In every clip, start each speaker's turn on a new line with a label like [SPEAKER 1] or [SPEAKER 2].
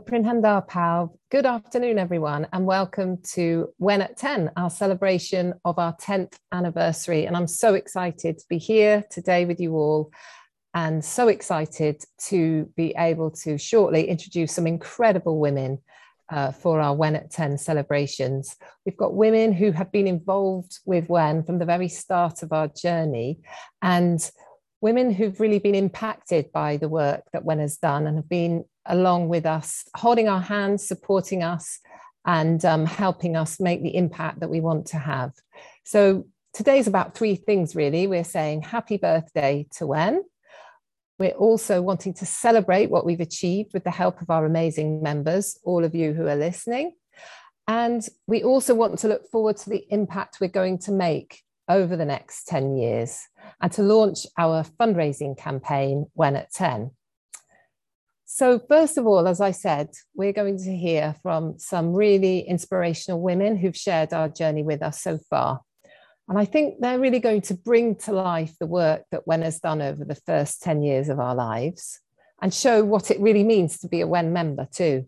[SPEAKER 1] Prinhandar Pal. Good afternoon, everyone, and welcome to WEN at 10, our celebration of our 10th anniversary. And I'm so excited to be here today with you all and so excited to be able to shortly introduce some incredible women uh, for our WEN at 10 celebrations. We've got women who have been involved with WEN from the very start of our journey and women who've really been impacted by the work that Wen has done and have been along with us, holding our hands, supporting us, and um, helping us make the impact that we want to have. So today's about three things really. We're saying happy birthday to Wen. We're also wanting to celebrate what we've achieved with the help of our amazing members, all of you who are listening. And we also want to look forward to the impact we're going to make over the next 10 years and to launch our fundraising campaign WEN at 10. So, first of all, as I said, we're going to hear from some really inspirational women who've shared our journey with us so far. And I think they're really going to bring to life the work that WEN has done over the first 10 years of our lives and show what it really means to be a WEN member, too.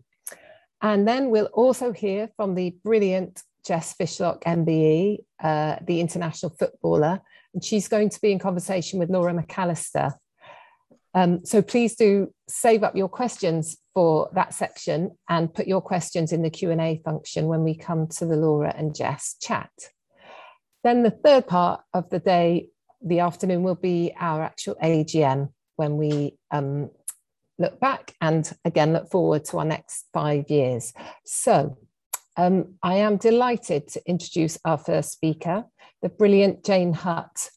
[SPEAKER 1] And then we'll also hear from the brilliant Jess Fishlock, MBE, uh, the international footballer. And she's going to be in conversation with Laura McAllister um, so please do save up your questions for that section and put your questions in the Q&A function when we come to the Laura and Jess chat. Then the third part of the day, the afternoon, will be our actual AGM when we um, look back and again look forward to our next five years. So um, I am delighted to introduce our first speaker, the brilliant Jane Hutt,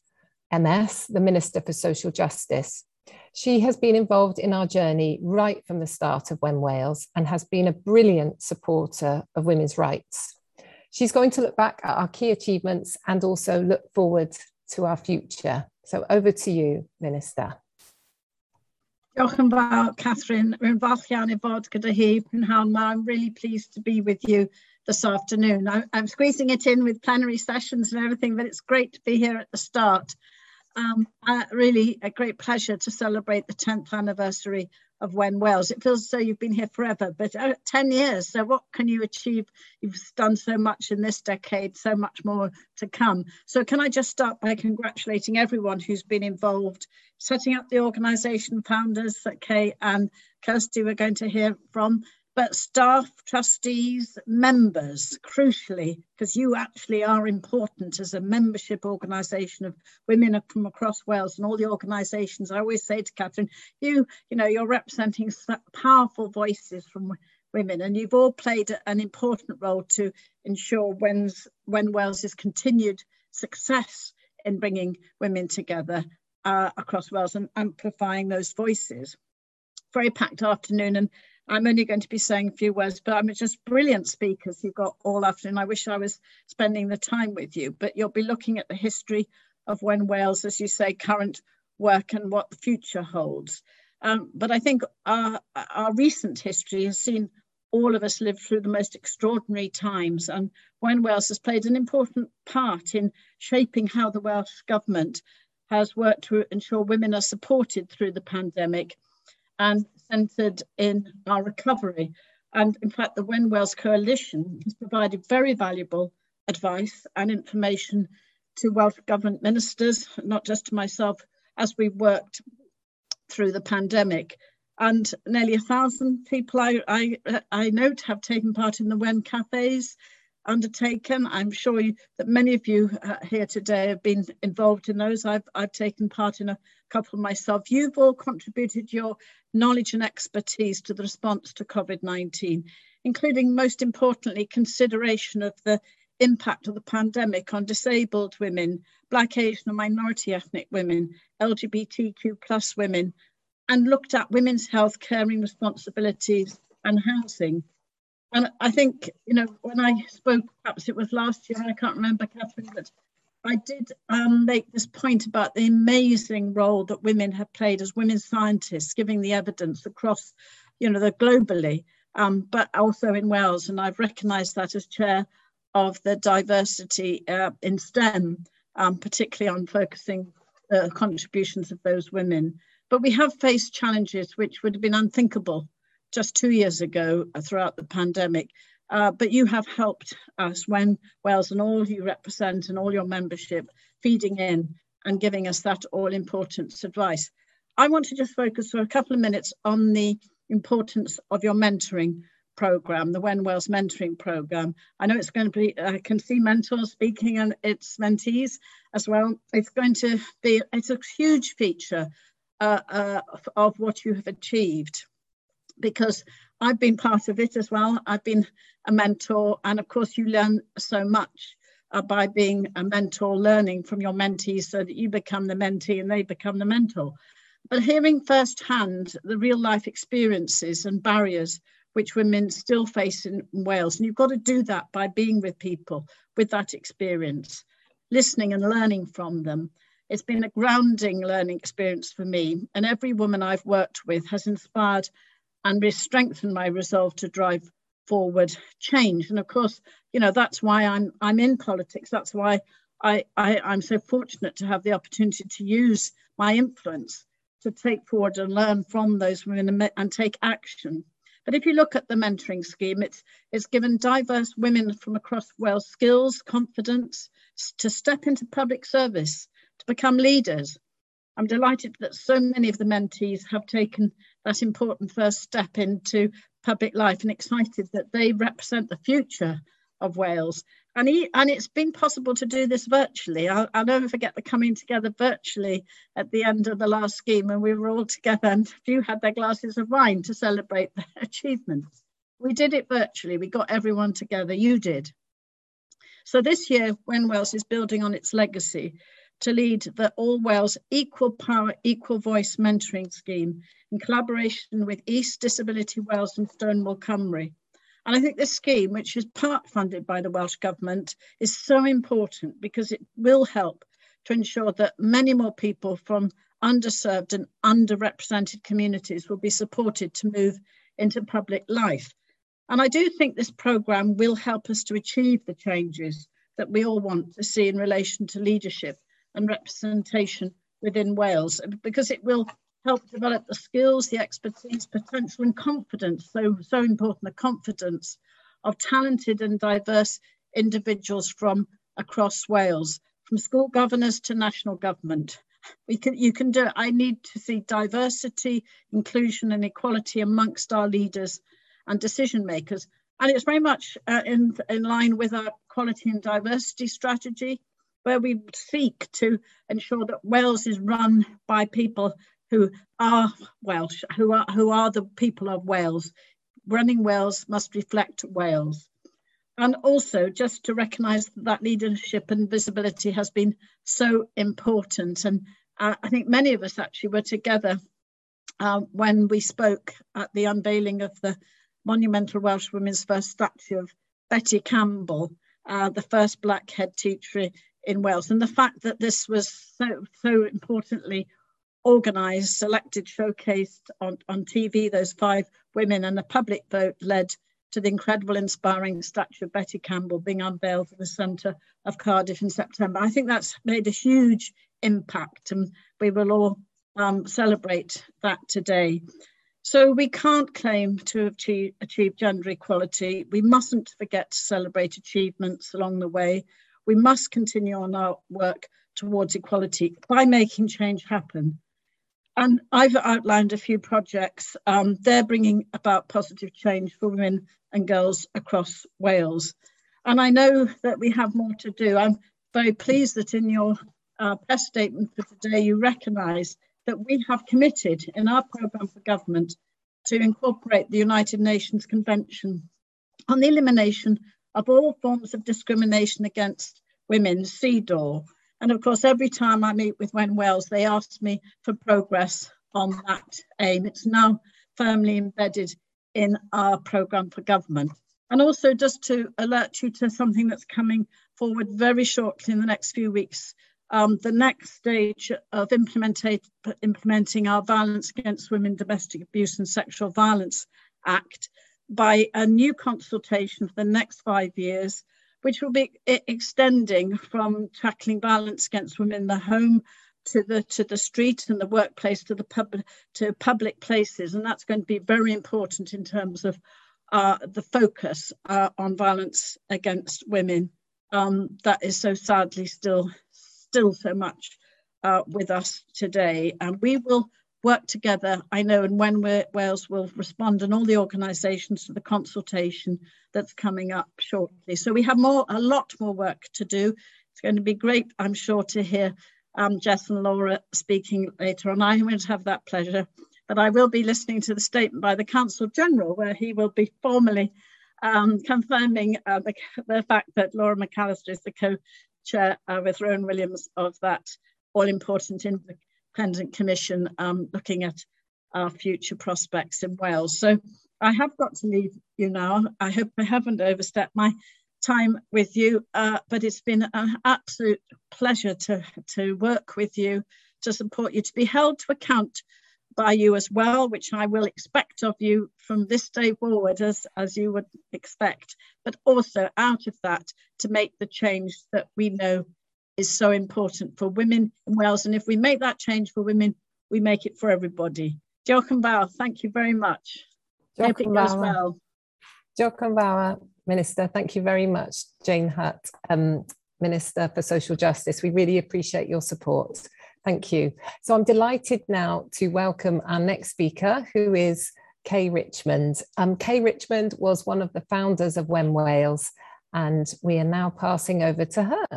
[SPEAKER 1] MS, the Minister for Social Justice. She has been involved in our journey right from the start of WEN Wales and has been a brilliant supporter of women's rights. She's going to look back at our key achievements and also look forward to our future. So over to you, Minister.
[SPEAKER 2] Diolch yn fawr, Catherine. Rwy'n falch iawn i fod gyda hi prynhawn. I'm really pleased to be with you this afternoon. I, I'm squeezing it in with plenary sessions and everything, but it's great to be here at the start. Um, uh, really a great pleasure to celebrate the 10th anniversary of WEN Wales. It feels though you've been here forever, but uh, 10 years. So what can you achieve? You've done so much in this decade, so much more to come. So can I just start by congratulating everyone who's been involved, setting up the organisation, founders that Kay and Kirsty we're going to hear from, but staff, trustees, members, crucially, because you actually are important as a membership organisation of women from across Wales and all the organisations. I always say to Catherine, you, you know, you're representing powerful voices from women and you've all played an important role to ensure WEN's, WEN Wales's continued success in bringing women together uh, across Wales and amplifying those voices. Very packed afternoon and I'm only going to be saying a few words, but I'm just brilliant speakers you've got all afternoon. I wish I was spending the time with you, but you'll be looking at the history of WEN Wales, as you say, current work and what the future holds. Um, but I think our, our recent history has seen all of us live through the most extraordinary times. And WEN Wales has played an important part in shaping how the Welsh Government has worked to ensure women are supported through the pandemic and centred in our recovery. And in fact, the WEN Wales Coalition has provided very valuable advice and information to Welsh Government ministers, not just to myself, as we worked through the pandemic. And nearly a thousand people I, I, I note have taken part in the WEN cafes undertaken. I'm sure you, that many of you uh, here today have been involved in those. I've, I've taken part in a couple myself. You've all contributed your knowledge and expertise to the response to COVID-19, including most importantly, consideration of the impact of the pandemic on disabled women, Black, Asian and minority ethnic women, LGBTQ plus women, and looked at women's health caring responsibilities and housing. And I think, you know, when I spoke, perhaps it was last year, I can't remember, Catherine, but I did um, make this point about the amazing role that women have played as women scientists, giving the evidence across, you know, the globally, um, but also in Wales. And I've recognised that as chair of the diversity uh, in STEM, um, particularly on focusing the contributions of those women. But we have faced challenges which would have been unthinkable just two years ago uh, throughout the pandemic. Uh, but you have helped us WEN Wales and all you represent and all your membership feeding in and giving us that all important advice. I want to just focus for a couple of minutes on the importance of your mentoring program, the WEN Wales mentoring program. I know it's going to be, I can see mentors speaking and its mentees as well. It's going to be, it's a huge feature uh, uh, of, of what you have achieved because I've been part of it as well. I've been a mentor, and of course, you learn so much uh, by being a mentor, learning from your mentees so that you become the mentee and they become the mentor. But hearing firsthand the real life experiences and barriers which women still face in Wales, and you've got to do that by being with people with that experience, listening and learning from them. It's been a grounding learning experience for me, and every woman I've worked with has inspired and re-strengthen my resolve to drive forward change. And of course, you know, that's why I'm I'm in politics. That's why I, I I'm so fortunate to have the opportunity to use my influence to take forward and learn from those women and, and take action. But if you look at the mentoring scheme, it's, it's given diverse women from across Wales skills, confidence to step into public service, to become leaders. I'm delighted that so many of the mentees have taken that important first step into public life and excited that they represent the future of Wales. And, he, and it's been possible to do this virtually. I'll, I'll, never forget the coming together virtually at the end of the last scheme when we were all together and a few had their glasses of wine to celebrate their achievements. We did it virtually. We got everyone together. You did. So this year, WEN Wales is building on its legacy, to lead the All Wales Equal Power, Equal Voice mentoring scheme in collaboration with East Disability Wales and Stonewall Cymru. And I think this scheme, which is part funded by the Welsh Government, is so important because it will help to ensure that many more people from underserved and underrepresented communities will be supported to move into public life. And I do think this programme will help us to achieve the changes that we all want to see in relation to leadership and representation within Wales because it will help develop the skills, the expertise, potential and confidence, so, so important, the confidence of talented and diverse individuals from across Wales, from school governors to national government. We can, you can do it. I need to see diversity, inclusion and equality amongst our leaders and decision makers. And it's very much uh, in, in line with our quality and diversity strategy where we seek to ensure that Wales is run by people who are Welsh, who are who are the people of Wales. Running Wales must reflect Wales. And also just to recognise that, leadership and visibility has been so important. And uh, I think many of us actually were together uh, when we spoke at the unveiling of the monumental Welsh Women's First statue of Betty Campbell, uh, the first black head teacher in Wales. And the fact that this was so, so importantly organised, selected, showcased on, on TV, those five women, and a public vote led to the incredible, inspiring statue of Betty Campbell being unveiled in the centre of Cardiff in September. I think that's made a huge impact, and we will all um, celebrate that today. So we can't claim to achieved gender equality. We mustn't forget to celebrate achievements along the way we must continue on our work towards equality by making change happen. And I've outlined a few projects. Um, they're bringing about positive change for women and girls across Wales. And I know that we have more to do. I'm very pleased that in your uh, press statement for today, you recognise that we have committed in our programme for government to incorporate the United Nations Convention on the elimination of all forms of discrimination against women, CEDAW. And of course, every time I meet with WEN Wales, they ask me for progress on that aim. It's now firmly embedded in our programme for government. And also just to alert you to something that's coming forward very shortly in the next few weeks, um, the next stage of implementing our Violence Against Women, Domestic Abuse and Sexual Violence Act by a new consultation for the next five years, which will be extending from tackling violence against women in the home to the to the street and the workplace to the public to public places. And that's going to be very important in terms of uh, the focus uh, on violence against women. Um, that is so sadly still still so much uh, with us today. And we will work together i know and when we're wales will respond and all the organizations to the consultation that's coming up shortly. So we have more a lot more work to do. It's going to be great i'm sure to hear um, Jess and Laura speaking later on. I won't have that pleasure, but I will be listening to the statement by the Counsel General, where he will be formally um, confirming uh, the, the, fact that Laura McAllister is the co-chair uh, with Rowan Williams of that all-important independent commission um, looking at our future prospects in Wales. So I have got to leave you now. I hope I haven't overstepped my time with you, uh, but it's been an absolute pleasure to, to work with you, to support you, to be held to account by you as well, which I will expect of you from this day forward, as, as you would expect, but also out of that to make the change that we know is so important for women in Wales. And if we make that change for women, we make it for everybody. Diolch yn Thank you very much.
[SPEAKER 1] Diolch Hope it goes well. Diolch yn Minister. Thank you very much, Jane Hutt, um, Minister for Social Justice. We really appreciate your support. Thank you. So I'm delighted now to welcome our next speaker, who is Kay Richmond. Um, Kay Richmond was one of the founders of WEN Wales, and we are now passing over to her.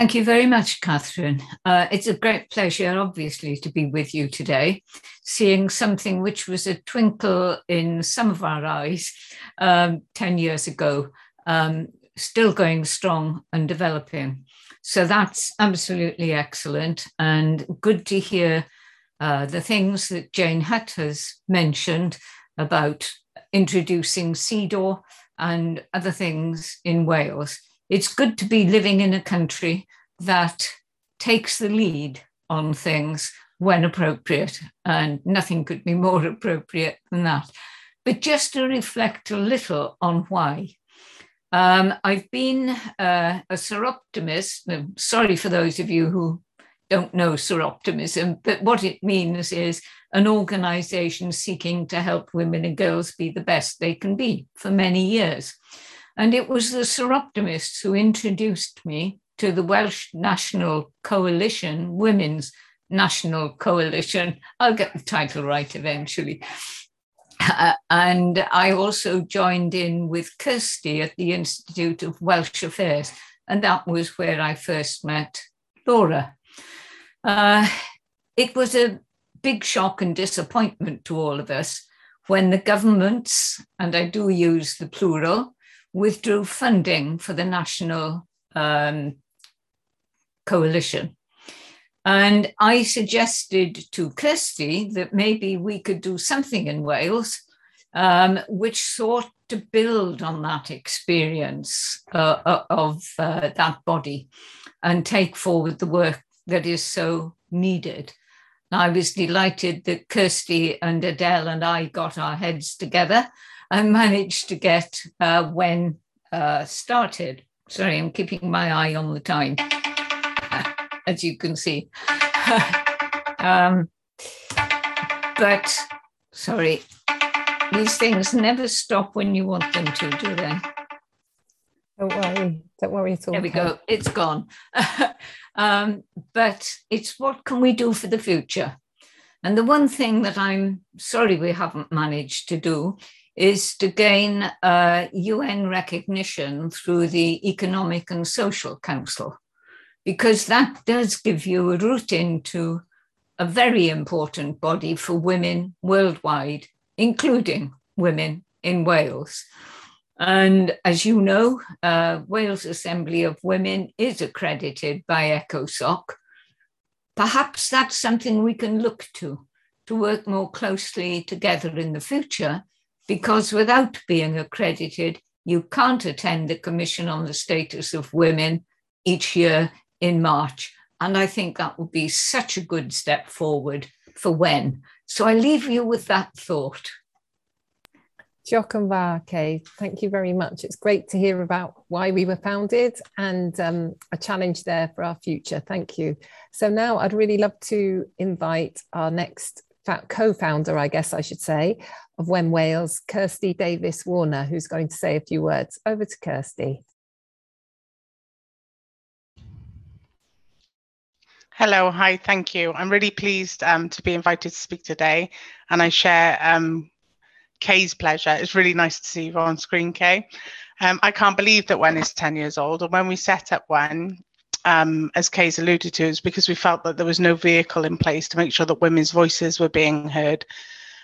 [SPEAKER 3] Thank you very much, Catherine. Uh, it's a great pleasure, obviously, to be with you today, seeing something which was a twinkle in some of our eyes um, 10 years ago, um, still going strong and developing. So that's absolutely excellent and good to hear uh, the things that Jane Hutt has mentioned about introducing CEDAW and other things in Wales it's good to be living in a country that takes the lead on things when appropriate, and nothing could be more appropriate than that. But just to reflect a little on why. Um, I've been uh, a Soroptimist. Sorry for those of you who don't know Soroptimism, but what it means is an organization seeking to help women and girls be the best they can be for many years. And it was the Soroptimists who introduced me to the Welsh National Coalition, Women's National Coalition. I'll get the title right eventually. Uh, and I also joined in with Kirsty at the Institute of Welsh Affairs, and that was where I first met Laura. Uh, it was a big shock and disappointment to all of us when the governments, and I do use the plural, withdrew funding for the National um, Coalition. And I suggested to Kirsty that maybe we could do something in Wales um, which sought to build on that experience uh, uh of uh, that body and take forward the work that is so needed. I was delighted that Kirsty and Adele and I got our heads together and managed to get uh, WEN uh, started. Sorry, I'm keeping my eye on the time, as you can see. um, but sorry, these things never stop when you want them to, do they?
[SPEAKER 1] Don't worry. Don't worry at all.
[SPEAKER 3] There we go. It's gone. um, but it's what can we do for the future? And the one thing that I'm sorry we haven't managed to do is to gain uh, UN recognition through the Economic and Social Council, because that does give you a route into a very important body for women worldwide, including women in Wales. And as you know, uh, Wales Assembly of Women is accredited by ECOSOC. Perhaps that's something we can look to, to work more closely together in the future because without being accredited, you can't attend the Commission on the Status of Women each year in March. And I think that would be such a good step forward for WEN. So I leave you with that thought.
[SPEAKER 1] Yn Kay. Thank you very much. It's great to hear about why we were founded and um, a challenge there for our future. Thank you. So now I'd really love to invite our next co-founder, I guess I should say, of When Wales, Kirsty Davis Warner, who's going to say a few words. Over to Kirsty.
[SPEAKER 4] Hello, hi, thank you. I'm really pleased um, to be invited to speak today, and I share um, Kay's pleasure. It's really nice to see you on screen, Kay. Um, I can't believe that Wen is 10 years old, and when we set up Wen, um, as Kay's alluded to, is because we felt that there was no vehicle in place to make sure that women's voices were being heard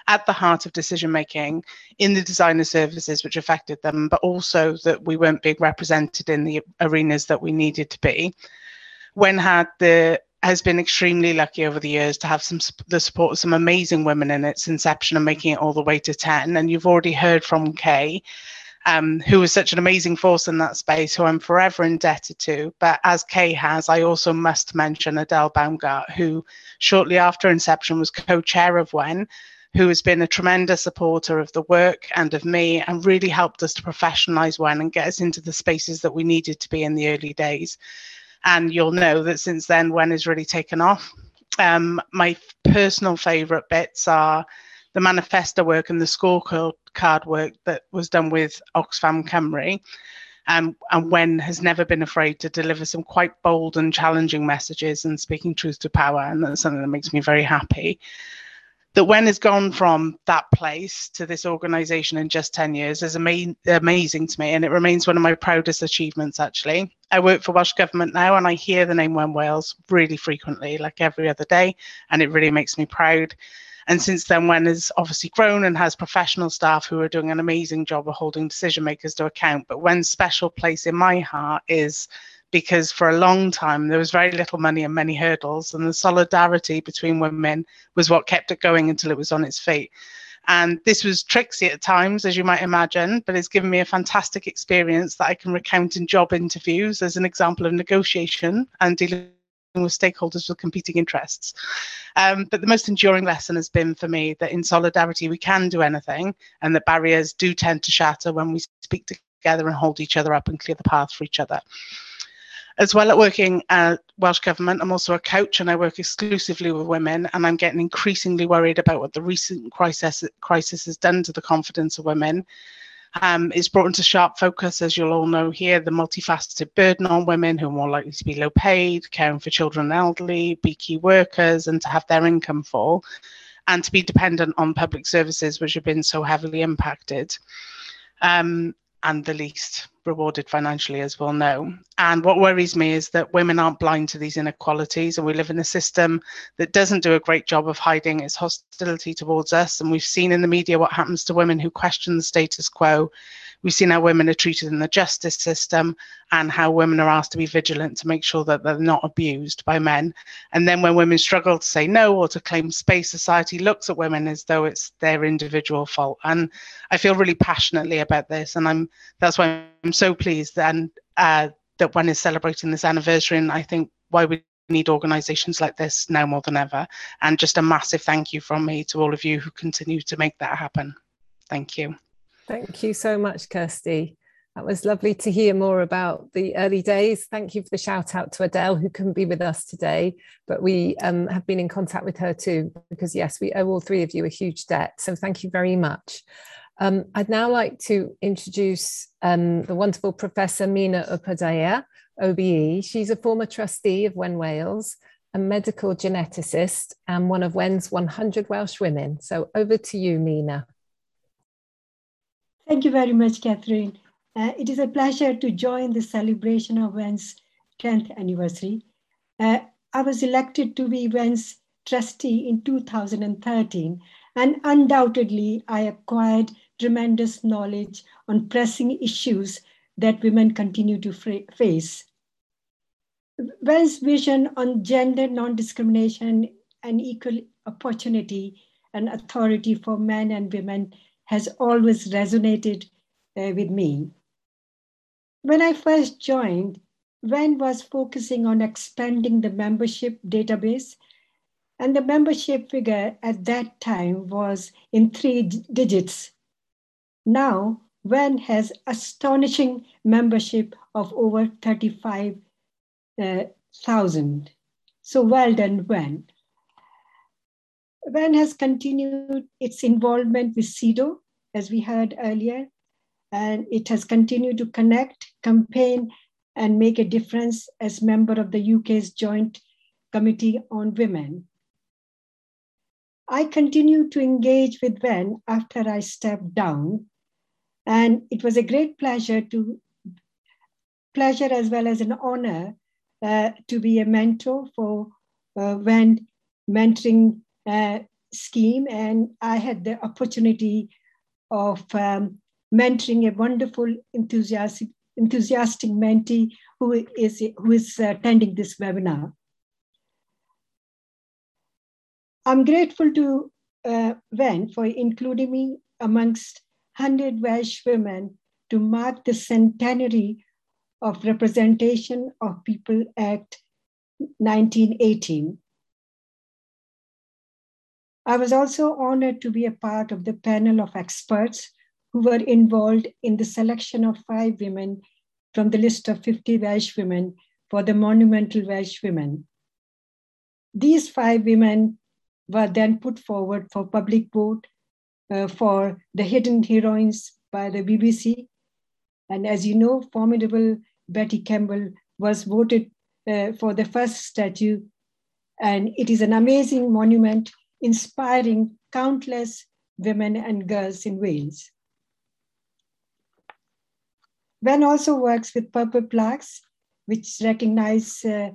[SPEAKER 4] at the heart of decision making in the designer services which affected them, but also that we weren't being represented in the arenas that we needed to be. Wen had the has been extremely lucky over the years to have some the support of some amazing women in its inception and making it all the way to 10 and you've already heard from kay um, who was such an amazing force in that space who i'm forever indebted to but as kay has i also must mention adele baumgardt who shortly after inception was co-chair of wen who has been a tremendous supporter of the work and of me and really helped us to professionalize wen and get us into the spaces that we needed to be in the early days and you'll know that since then, Wen has really taken off. Um, my personal favourite bits are the manifesto work and the scorecard work that was done with Oxfam Cymru. Um, and Wen has never been afraid to deliver some quite bold and challenging messages and speaking truth to power. And that's something that makes me very happy that Wen has gone from that place to this organization in just 10 years is ama- amazing to me and it remains one of my proudest achievements actually i work for welsh government now and i hear the name Wen wales really frequently like every other day and it really makes me proud and since then Wen has obviously grown and has professional staff who are doing an amazing job of holding decision makers to account but Wen's special place in my heart is because for a long time there was very little money and many hurdles, and the solidarity between women was what kept it going until it was on its feet. And this was tricksy at times, as you might imagine, but it's given me a fantastic experience that I can recount in job interviews as an example of negotiation and dealing with stakeholders with competing interests. Um, but the most enduring lesson has been for me that in solidarity we can do anything and that barriers do tend to shatter when we speak together and hold each other up and clear the path for each other. As well at working at Welsh Government, I'm also a coach and I work exclusively with women. And I'm getting increasingly worried about what the recent crisis, crisis has done to the confidence of women. Um, it's brought into sharp focus, as you'll all know here, the multifaceted burden on women who are more likely to be low paid, caring for children and elderly, be key workers, and to have their income fall, and to be dependent on public services, which have been so heavily impacted. Um, and the least rewarded financially, as we'll know. And what worries me is that women aren't blind to these inequalities, and we live in a system that doesn't do a great job of hiding its hostility towards us. And we've seen in the media what happens to women who question the status quo We've seen how women are treated in the justice system and how women are asked to be vigilant to make sure that they're not abused by men. And then when women struggle to say no or to claim space, society looks at women as though it's their individual fault. And I feel really passionately about this, and I'm that's why I'm so pleased and uh, that one is celebrating this anniversary. And I think why we need organizations like this now more than ever. And just a massive thank you from me to all of you who continue to make that happen. Thank you.
[SPEAKER 1] Thank you so much, Kirsty. That was lovely to hear more about the early days. Thank you for the shout out to Adele, who couldn't be with us today, but we um, have been in contact with her too, because yes, we owe all three of you a huge debt. So thank you very much. Um, I'd now like to introduce um, the wonderful Professor Meena Upadhyaya, OBE. She's a former trustee of Wen Wales, a medical geneticist, and one of Wen's 100 Welsh women. So over to you, Meena.
[SPEAKER 5] Thank you very much, Catherine. Uh, it is a pleasure to join the celebration of Wen's 10th anniversary. Uh, I was elected to be Wen's trustee in 2013, and undoubtedly, I acquired tremendous knowledge on pressing issues that women continue to face. Wen's vision on gender non discrimination and equal opportunity and authority for men and women has always resonated uh, with me. When I first joined, Wen was focusing on expanding the membership database, and the membership figure at that time was in three digits. Now, WEN has astonishing membership of over 35,000. Uh, so well done, WEN. WEN has continued its involvement with CEDAW, as we heard earlier, and it has continued to connect, campaign, and make a difference as member of the UK's Joint Committee on Women. I continued to engage with WEN after I stepped down, and it was a great pleasure to pleasure as well as an honor uh, to be a mentor for uh, WEN mentoring uh, scheme, and I had the opportunity of um, mentoring a wonderful, enthusiastic, enthusiastic mentee who is who is attending this webinar. I'm grateful to uh, WEN for including me amongst 100 Welsh women to mark the centenary of Representation of People Act 1918. I was also honored to be a part of the panel of experts who were involved in the selection of five women from the list of 50 Welsh women for the Monumental Welsh Women. These five women were then put forward for public vote uh, for the Hidden Heroines by the BBC. And as you know, formidable Betty Campbell was voted uh, for the first statue. And it is an amazing monument inspiring countless women and girls in Wales. WEN also works with purple plaques, which recognize uh,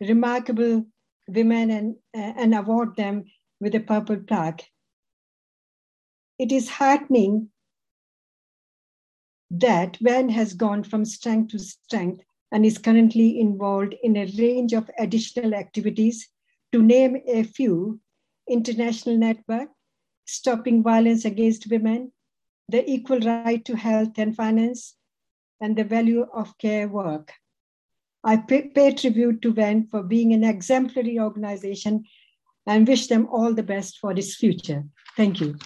[SPEAKER 5] remarkable women and, uh, and award them with a purple plaque. It is heartening that WEN has gone from strength to strength and is currently involved in a range of additional activities. To name a few, International Network, Stopping Violence Against Women, the Equal Right to Health and Finance, and the Value of Care work. I pay, tribute to WEN for being an exemplary organization and wish them all the best for its future. Thank you.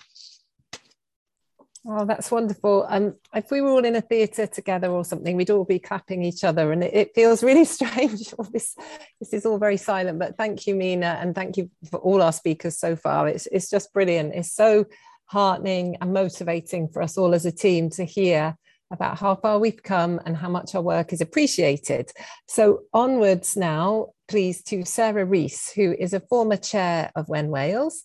[SPEAKER 1] Oh, that's wonderful. Um, if we were all in a theatre together or something, we'd all be clapping each other, and it, it feels really strange. this, this is all very silent, but thank you, Meena, and thank you for all our speakers so far. It's, it's just brilliant. It's so heartening and motivating for us all as a team to hear about how far we've come and how much our work is appreciated. So, onwards now, please, to Sarah Rees, who is a former chair of WEN Wales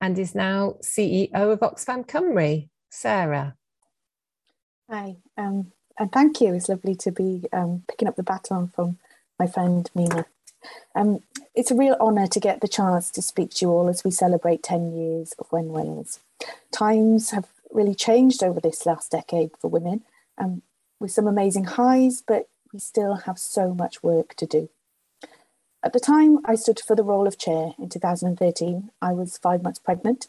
[SPEAKER 1] and is now CEO of Oxfam Cymru. Sarah.
[SPEAKER 6] Hi, um, and thank you. It's lovely to be um, picking up the baton from my friend Meena. Um, it's a real honour to get the chance to speak to you all as we celebrate 10 years of WEN Wales. Times have really changed over this last decade for women, um, with some amazing highs, but we still have so much work to do. At the time I stood for the role of chair in 2013, I was five months pregnant,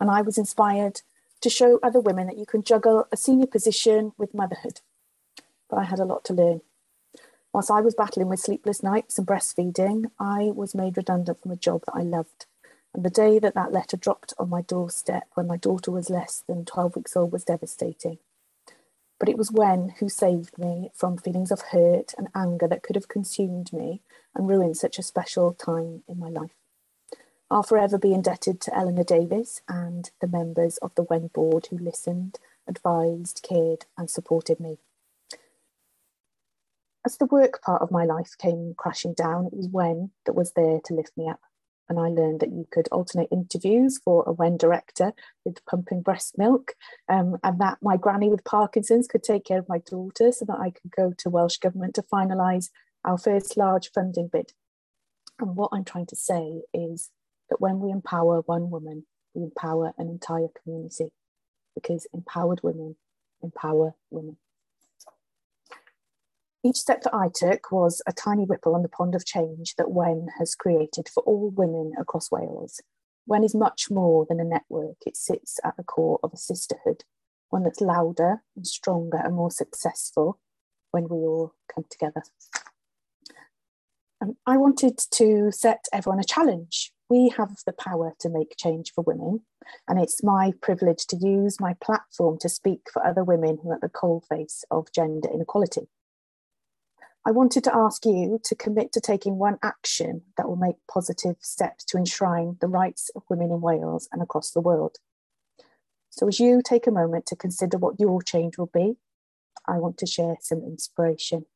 [SPEAKER 6] and I was inspired to show other women that you can juggle a senior position with motherhood. But I had a lot to learn. Whilst I was battling with sleepless nights and breastfeeding, I was made redundant from a job that I loved. And the day that that letter dropped on my doorstep when my daughter was less than 12 weeks old was devastating. But it was WEN who saved me from feelings of hurt and anger that could have consumed me and ruined such a special time in my life. I'll forever be indebted to Eleanor Davis and the members of the WEN board who listened, advised, cared, and supported me. As the work part of my life came crashing down, it was WEN that was there to lift me up and I learned that you could alternate interviews for a WEN director with pumping breast milk, um, and that my granny with Parkinson's could take care of my daughter so that I could go to Welsh Government to finalise our first large funding bid. And what I'm trying to say is that when we empower one woman, we empower an entire community because empowered women empower women. Each step that I took was a tiny ripple on the pond of change that WEN has created for all women across Wales. WEN is much more than a network, it sits at the core of a sisterhood, one that's louder and stronger and more successful when we all come together. Um, I wanted to set everyone a challenge we have the power to make change for women, and it's my privilege to use my platform to speak for other women who are at the coalface of gender inequality. I wanted to ask you to commit to taking one action that will make positive steps to enshrine the rights of women in Wales and across the world. So, as you take a moment to consider what your change will be, I want to share some inspiration.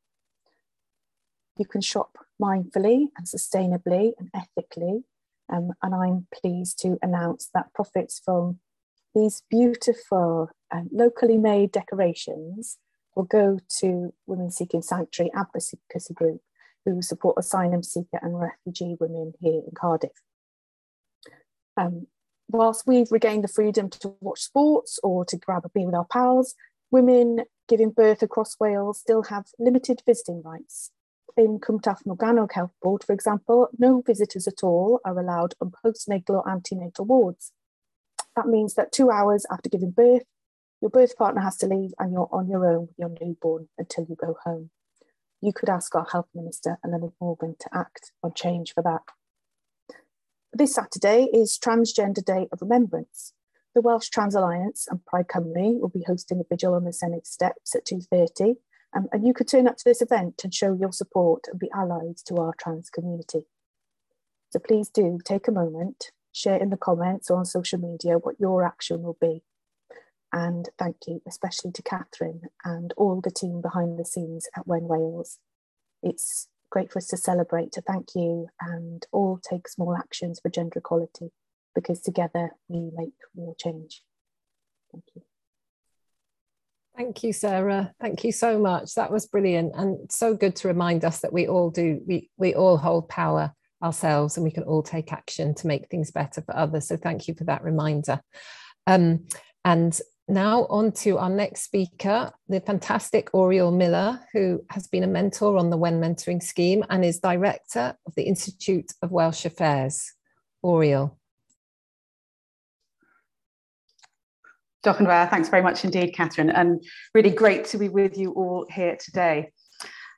[SPEAKER 6] You can shop mindfully and sustainably and ethically. Um, and I'm pleased to announce that profits from these beautiful um, locally made decorations will go to Women Seeking Sanctuary Advocacy Group, who support asylum seeker and refugee women here in Cardiff. Um, whilst we've regained the freedom to watch sports or to grab a beer with our pals, women giving birth across Wales still have limited visiting rights. In Cwm Taf Morgannwg Health Board, for example, no visitors at all are allowed on postnatal or antenatal wards. That means that two hours after giving birth, your birth partner has to leave and you're on your own with your newborn until you go home. You could ask our Health Minister, Eluned Morgan, to act on change for that. This Saturday is Transgender Day of Remembrance. The Welsh Trans Alliance and Pride Cymru will be hosting a vigil on the Senate steps at 2.30 um, and you could turn up to this event and show your support and be allies to our trans community. So please do take a moment, share in the comments or on social media what your action will be. And thank you, especially to Catherine and all the team behind the scenes at WEN Wales. It's great for us to celebrate, to thank you, and all take small actions for gender equality because together we make real change. Thank you.
[SPEAKER 1] Thank you, Sarah. Thank you so much. That was brilliant and so good to remind us that we all do, we, we all hold power ourselves and we can all take action to make things better for others. So thank you for that reminder. Um, and now on to our next speaker, the fantastic Auriol Miller, who has been a mentor on the WEN mentoring scheme and is director of the Institute of Welsh Affairs. Auriol.
[SPEAKER 7] Dockenware, thanks very much indeed, Catherine, and really great to be with you all here today.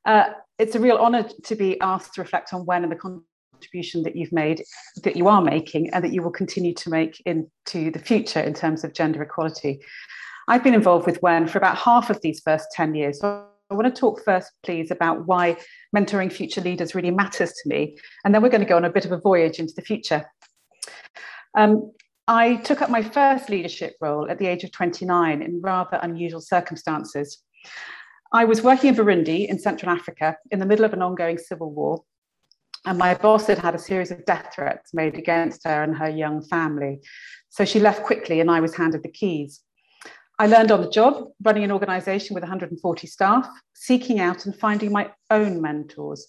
[SPEAKER 7] Uh, it's a real honour to be asked to reflect on WEN and the contribution that you've made, that you are making, and that you will continue to make into the future in terms of gender equality. I've been involved with WEN for about half of these first 10 years. So I want to talk first, please, about why mentoring future leaders really matters to me. And then we're going to go on a bit of a voyage into the future. Um, I took up my first leadership role at the age of 29 in rather unusual circumstances. I was working in Burundi in Central Africa in the middle of an ongoing civil war, and my boss had had a series of death threats made against her and her young family. So she left quickly, and I was handed the keys. I learned on the job running an organization with 140 staff, seeking out and finding my own mentors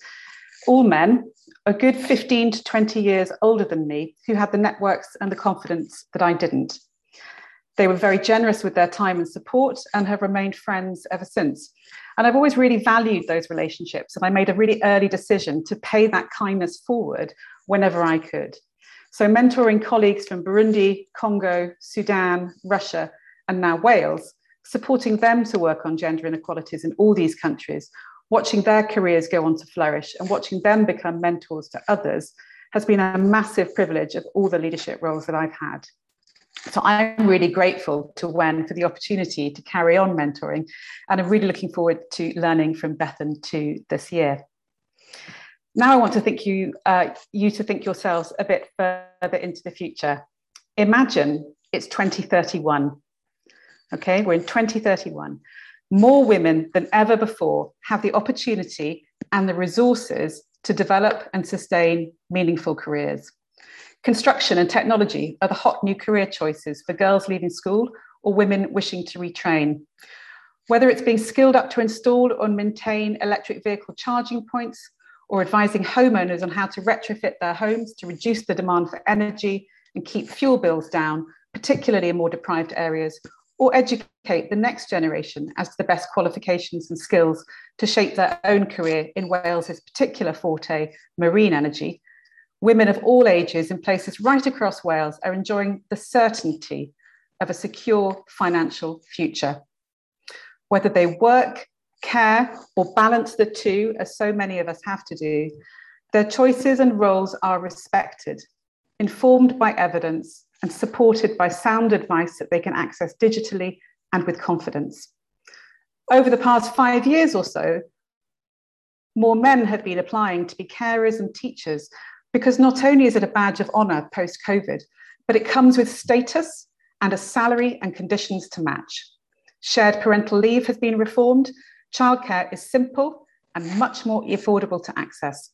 [SPEAKER 7] all men, a good 15 to 20 years older than me, who had the networks and the confidence that I didn't. They were very generous with their time and support and have remained friends ever since. And I've always really valued those relationships. And I made a really early decision to pay that kindness forward whenever I could. So, mentoring colleagues from Burundi, Congo, Sudan, Russia, and now Wales, supporting them to work on gender inequalities in all these countries watching their careers go on to flourish and watching them become mentors to others has been a massive privilege of all the leadership roles that I've had. So I'm really grateful to Wen for the opportunity to carry on mentoring, and I'm really looking forward to learning from Bethan too this year. Now I want to think you, uh, you to think yourselves a bit further into the future. Imagine it's 2031. Okay, we're in 2031 more women than ever before have the opportunity and the resources to develop and sustain meaningful careers. Construction and technology are the hot new career choices for girls leaving school or women wishing to retrain. Whether it's being skilled up to install or maintain electric vehicle charging points, or advising homeowners on how to retrofit their homes to reduce the demand for energy and keep fuel bills down, particularly in more deprived areas, or educate the next generation as to the best qualifications and skills to shape their own career in Wales's particular forte, marine energy, women of all ages in places right across Wales are enjoying the certainty of a secure financial future. Whether they work, care, or balance the two, as so many of us have to do, their choices and roles are respected informed by evidence and supported by sound advice that they can access digitally and with confidence. Over the past five years or so, more men have been applying to be carers and teachers because not only is it a badge of honour post COVID, but it comes with status and a salary and conditions to match. Shared parental leave has been reformed. Childcare is simple and much more affordable to access.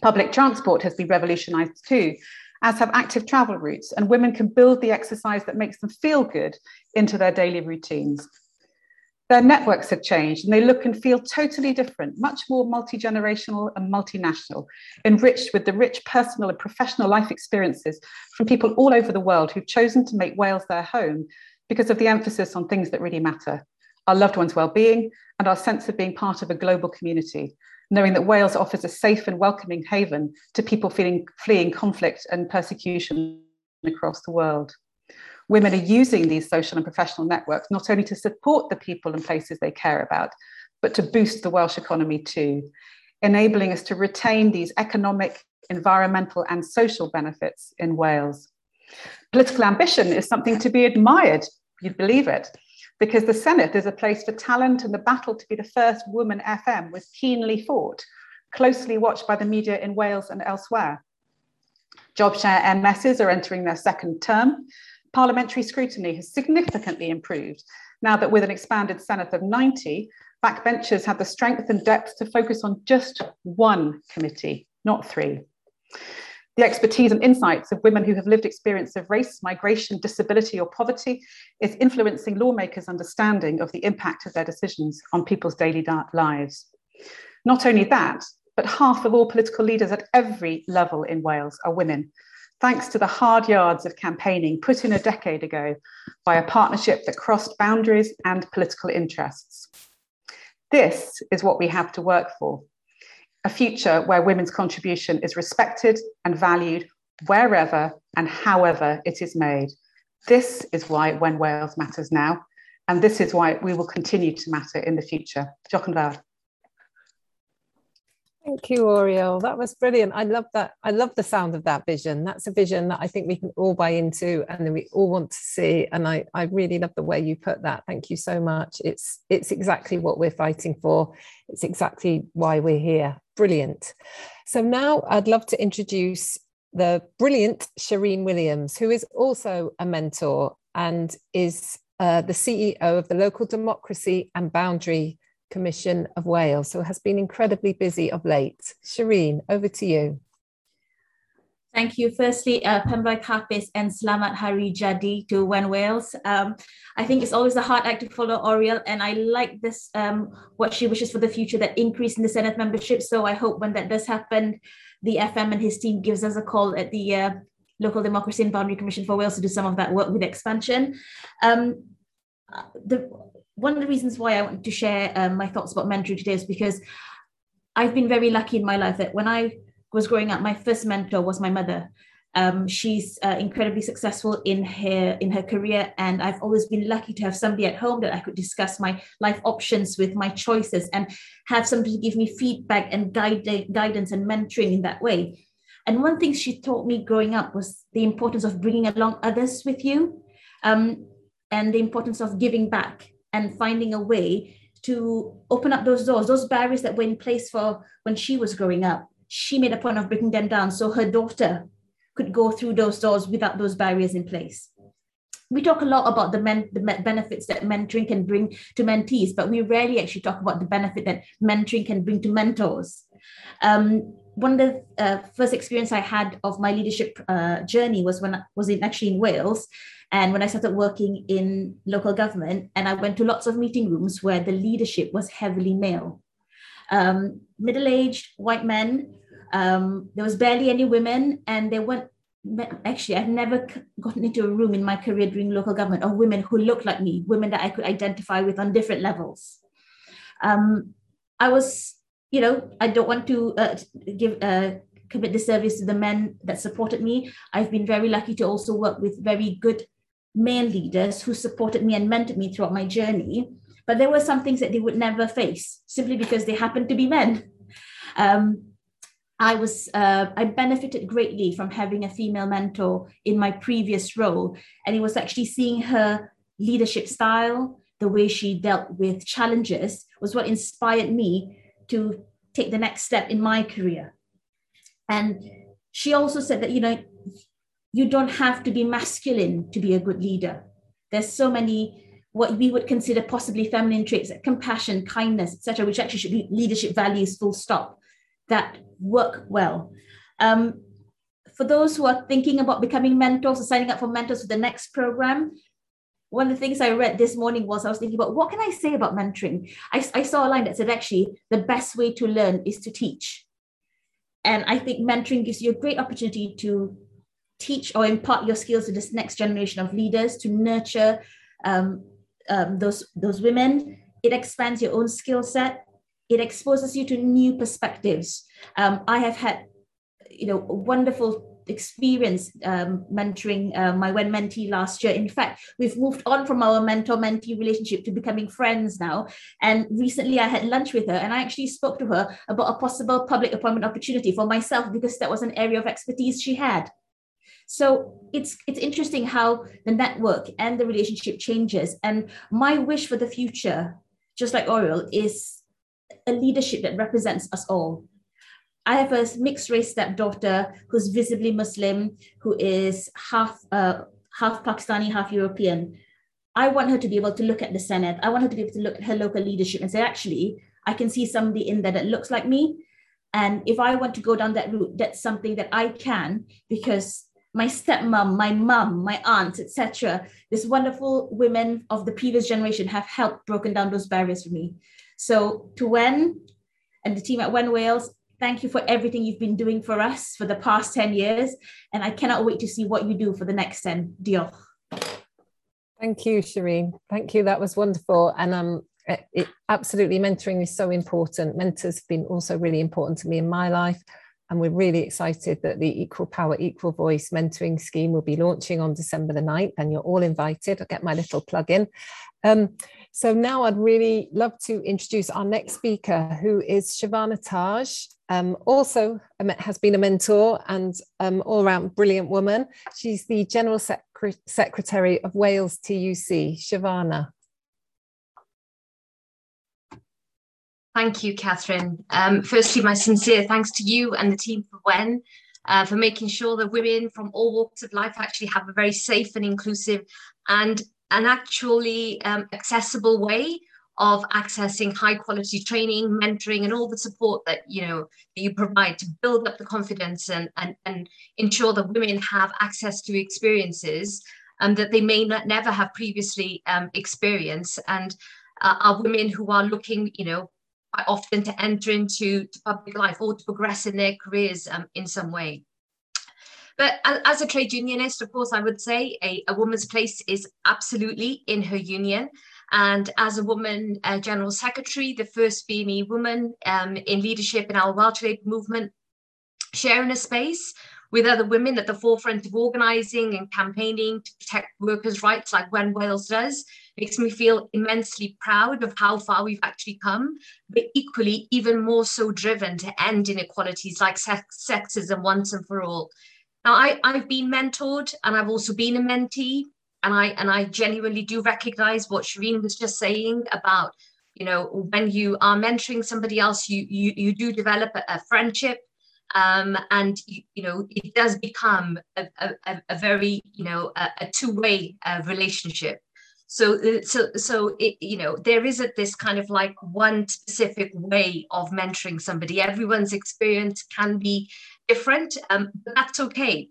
[SPEAKER 7] Public transport has been revolutionised too, as have active travel routes, and women can build the exercise that makes them feel good into their daily routines. Their networks have changed and they look and feel totally different, much more multi generational and multinational, enriched with the rich personal and professional life experiences from people all over the world who've chosen to make Wales their home because of the emphasis on things that really matter our loved ones' well-being and our sense of being part of a global community knowing that Wales offers a safe and welcoming haven to people feeling, fleeing conflict and persecution across the world. Women are using these social and professional networks not only to support the people and places they care about, but to boost the Welsh economy too, enabling us to retain these economic, environmental, and social benefits in Wales. Political ambition is something to be admired, you'd believe it, because the Senedd is a place for talent and the battle to be the first woman FM was keenly fought, closely watched by the media in Wales and elsewhere. JobShare MSs are entering their second term. Parliamentary scrutiny has significantly improved now that with an expanded Senedd of 90, backbenchers have the strength and depth to focus on just one committee, not three. The expertise and insights of women who have lived experience of race, migration, disability, or poverty is influencing lawmakers' understanding of the impact of their decisions on people's daily lives. Not only that, but half of all political leaders at every level in Wales are women, thanks to the hard yards of campaigning put in a decade ago by a partnership that crossed boundaries and political interests. This is what we have to work for a future where women's contribution is respected and valued wherever and however it is made. This is why Wen Wales Matters Now, and this is why we will continue to matter in the future. Yn
[SPEAKER 1] Thank you, Auriol. That was brilliant. I love that. I love the sound of that vision. That's a vision that I think we can all buy into and we all want to see. And I, I really love the way you put that. Thank you so much. It's it's exactly what we're fighting for. It's exactly why we're here. Brilliant. So now I'd love to introduce the brilliant Shereen Williams, who is also a mentor and is uh, the CEO of the Local Democracy and Boundary Commission of Wales, so has been incredibly busy of late. Shereen, over to you.
[SPEAKER 8] Thank you. Firstly, uh, Penblwydd Hapus and Slamat Hari Jadi to Wen Wales. Um, I think it's always a hard act to follow Auriol, and I like this, um, what she wishes for the future, that increase in the Senedd membership. So I hope when that does happen, the FM and his team gives us a call at the uh, Local Democracy and Boundary Commission for Wales to do some of that work with expansion. Um, the one of the reasons why I wanted to share um, my thoughts about mentoring today is because I've been very lucky in my life that when I was growing up, my first mentor was my mother. Um, she's uh, incredibly successful in her in her career, and I've always been lucky to have somebody at home that I could discuss my life options with, my choices, and have somebody to give me feedback and guide, guidance and mentoring in that way. And one thing she taught me growing up was the importance of bringing along others with you, um, and the importance of giving back and finding a way to open up those doors, those barriers that were in place for when she was growing up. She made a point of breaking them down so her daughter could go through those doors without those barriers in place. We talk a lot about the, men, the benefits that mentoring can bring to mentees, but we rarely actually talk about the benefit that mentoring can bring to mentors. Um, one of the uh, first experience I had of my leadership uh, journey was when I was in actually in Wales, and when I started working in local government, and I went to lots of meeting rooms where the leadership was heavily male, um, middle-aged white men. Um, there was barely any women, and there weren't. Actually, I've never gotten into a room in my career during local government of women who looked like me, women that I could identify with on different levels. Um, I was, you know, I don't want to uh, give uh, commit disservice to the men that supported me. I've been very lucky to also work with very good male leaders who supported me and mentored me throughout my journey. But there were some things that they would never face simply because they happened to be men. Um, I was uh, I benefited greatly from having a female mentor in my previous role, and it was actually seeing her leadership style, the way she dealt with challenges, was what inspired me to take the next step in my career. And she also said that you know you don't have to be masculine to be a good leader. There's so many what we would consider possibly feminine traits like compassion, kindness, etc., which actually should be leadership values, full stop, that work well. Um, for those who are thinking about becoming mentors or signing up for mentors for the next program, one of the things I read this morning was I was thinking about what can I say about mentoring? I, I saw a line that said actually the best way to learn is to teach. And I think mentoring gives you a great opportunity to teach or impart your skills to this next generation of leaders, to nurture um, um, those those women. It expands your own skill set. It exposes you to new perspectives. Um, I have had, you know, a wonderful experience um, mentoring uh, my Wen mentee last year. In fact, we've moved on from our mentor mentee relationship to becoming friends now. And recently, I had lunch with her, and I actually spoke to her about a possible public appointment opportunity for myself because that was an area of expertise she had. So it's it's interesting how the network and the relationship changes. And my wish for the future, just like Auriol, is a leadership that represents us all. I have a mixed race stepdaughter who's visibly Muslim, who is half uh, half Pakistani, half European. I want her to be able to look at the Senedd. I want her to be able to look at her local leadership and say, actually, I can see somebody in there that looks like me. And if I want to go down that route, that's something that I can because my stepmom, my mom, my aunt, etc. These wonderful women of the previous generation have helped broken down those barriers for me. So to Wen and the team at Wen Wales, thank you for everything you've been doing for us for the past 10 years. And I cannot wait to see what you do for the next 10. Diolch.
[SPEAKER 1] Thank you, Shereen. Thank you. That was wonderful. And um, it, absolutely mentoring is so important. Mentors have been also really important to me in my life. And we're really excited that the Equal Power, Equal Voice mentoring scheme will be launching on December the 9th, and you're all invited. I'll get my little plug in. Um, so now I'd really love to introduce our next speaker, who is Shavanah Taj. Um, also has been a mentor and um, all around brilliant woman. She's the General Secretary of Wales TUC. Shavanah.
[SPEAKER 9] Thank you, Catherine. Um, firstly, my sincere thanks to you and the team for WEN uh, for making sure that women from all walks of life actually have a very safe and inclusive and an actually um, accessible way of accessing high quality training, mentoring, and all the support that you know that you provide to build up the confidence and and, and ensure that women have access to experiences um, that they may not never have previously um, experienced and uh, are women who are looking, you know, often to enter into to public life or to progress in their careers um, in some way. But as a trade unionist, of course, I would say a, a woman's place is absolutely in her union. And as a woman uh, general secretary, the first BME woman um, in leadership in our World Trade movement, sharing a space with other women at the forefront of organising and campaigning to protect workers' rights, like Wen Wales does, makes me feel immensely proud of how far we've actually come, but equally even more so driven to end inequalities like sex, sexism once and for all. Now, I, I've been mentored and I've also been a mentee, and I and I genuinely do recognize what Shereen was just saying about, you know, when you are mentoring somebody else, you you, you do develop a, a friendship um, and you, you, know it does become a, a, a very you know a, a two-way uh, relationship. So uh, so so it, you know there isn't this kind of like one specific way of mentoring somebody. Everyone's experience can be different um, but that's okay.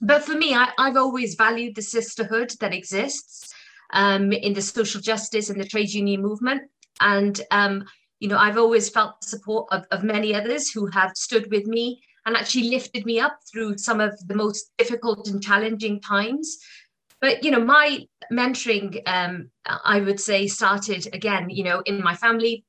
[SPEAKER 9] But for me I, i've always valued the sisterhood that exists um, in the social justice and the trade union movement. And um, you know i've always felt the support of, of many others who have stood with me and actually lifted me up through some of the most difficult and challenging times. But you know my mentoring um, i would say started again you know in my family.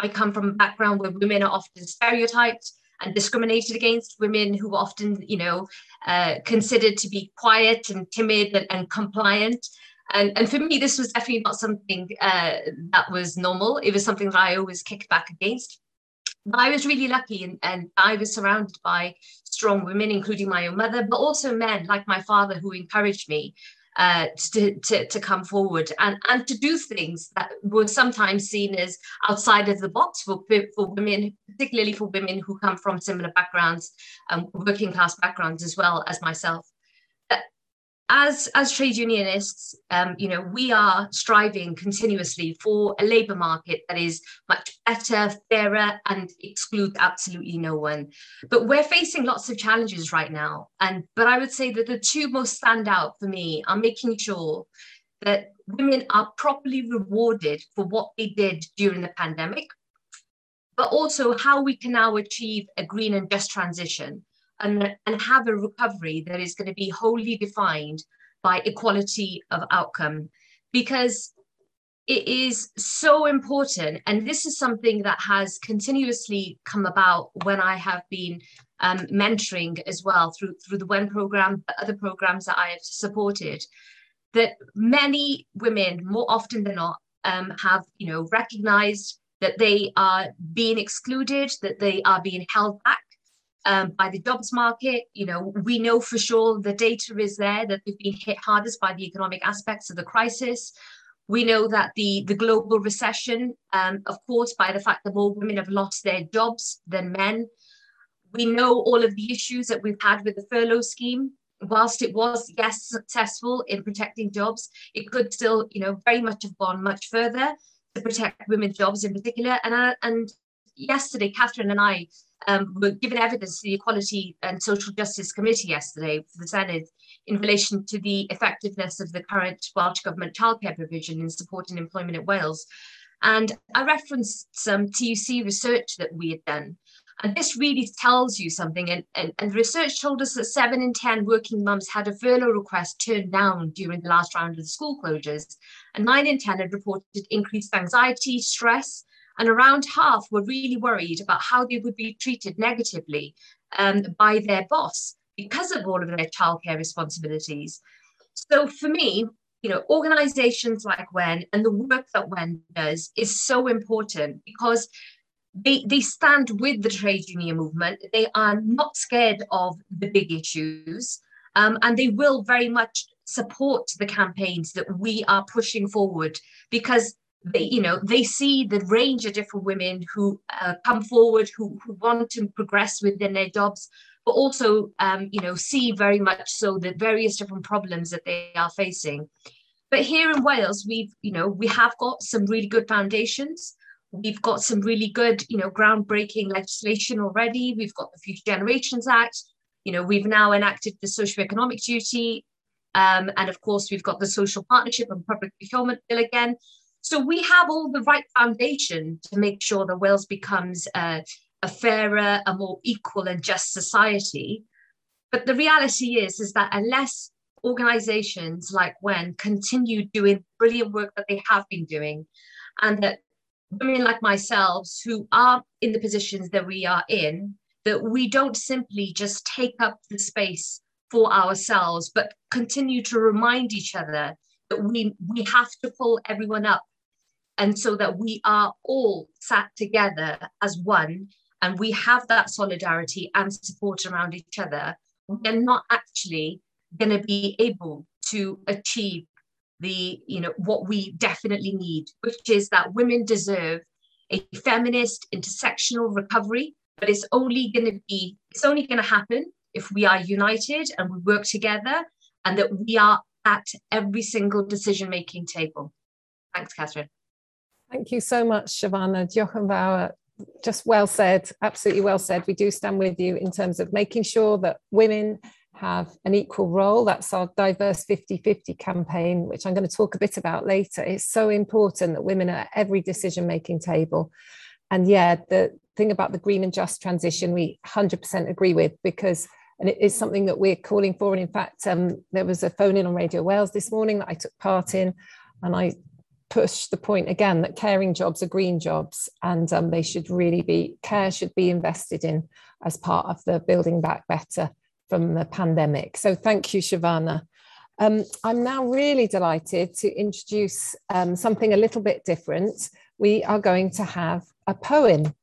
[SPEAKER 9] I come from a background where women are often stereotyped and discriminated against women who were often you know uh, considered to be quiet and timid and, and compliant. And, and for me this was definitely not something uh, that was normal. It was something that i always kicked back against. I was really lucky and, and I was surrounded by strong women, including my own mother, but also men like my father who encouraged me uh, to, to, to come forward and, and to do things that were sometimes seen as outside of the box for, for women, particularly for women who come from similar backgrounds, um, working class backgrounds as well as myself as as trade unionists, um, you know, we are striving continuously for a labour market that is much better, fairer, and excludes absolutely no one. But we're facing lots of challenges right now, and but I would say that the two most stand out for me are making sure that women are properly rewarded for what they did during the pandemic, but also how we can now achieve a green and just transition and, and have a recovery that is going to be wholly defined by equality of outcome. Because it is so important and this is something that has continuously come about when i have been um, mentoring as well through through the WEN program but other programs that i have supported that many women more often than not um, have you know recognized that they are being excluded that they are being held back um, by the jobs market. You know, we know for sure the data is there that they've been hit hardest by the economic aspects of the crisis. We know that the, the global recession, um, of course, by the fact that more women have lost their jobs than men. We know all of the issues that we've had with the furlough scheme. Whilst it was, yes, successful in protecting jobs, it could still, you know, very much have gone much further to protect women's jobs in particular. And, uh, and yesterday, Catherine and I um, were given evidence to the Equality and Social Justice Committee yesterday for the Senedd in relation to the effectiveness of the current Welsh Government childcare provision in supporting employment in Wales. And I referenced some TUC research that we had done. And this really tells you something. And, and, and research told us that seven in 10 working mums had a furlough request turned down during the last round of the school closures. And nine in 10 had reported increased anxiety, stress, and around half were really worried about how they would be treated negatively um, by their boss because of all of their childcare responsibilities. So for me, you know, organizations like WEN and the work that WEN does is so important because they, they stand with the trade union movement. They are not scared of the big issues, um, and they will very much support the campaigns that we are pushing forward because they you know they see the range of different women who uh, come forward who, who want to progress within their jobs but also um, you know see very much so the various different problems that they are facing. But here in wales we've you know we have got some really good foundations. We've got some really good you know groundbreaking legislation already. We've got the future generations act. You know we've now enacted the social economic duty. Um, and of course we've got the social partnership and public procurement bill again so we have all the right foundation to make sure that Wales becomes a, a fairer, a more equal and just society. But the reality is, is that unless organizations like WEN continue doing brilliant work that they have been doing, and that women like myself who are in the positions that we are in, that we don't simply just take up the space for ourselves, but continue to remind each other that we, we have to pull everyone up. And so that we are all sat together as one and we have that solidarity and support around each other, we're not actually going to be able to achieve the, you know, what we definitely need, which is that women deserve a feminist intersectional recovery, but it's only going to be, it's only going to happen if we are united and we work together and that we are at every single decision making table. Thanks, Catherine.
[SPEAKER 1] Thank you so much, Shavanah. Jochen Bauer, Just well said, absolutely well said. We do stand with you in terms of making sure that women have an equal role. That's our diverse 50 50 campaign, which I'm going to talk a bit about later. It's so important that women are at every decision making table. And yeah, the thing about the green and just transition, we 100% agree with because and it is something that we're calling for. And in fact, um, there was a phone in on Radio Wales this morning that I took part in, and I pushed the point again that caring jobs are green jobs and um, they should really be care should be invested in as part of the building back better from the pandemic. So thank you Shavanah um, i'm now really delighted to introduce um, something a little bit different. We are going to have a poem.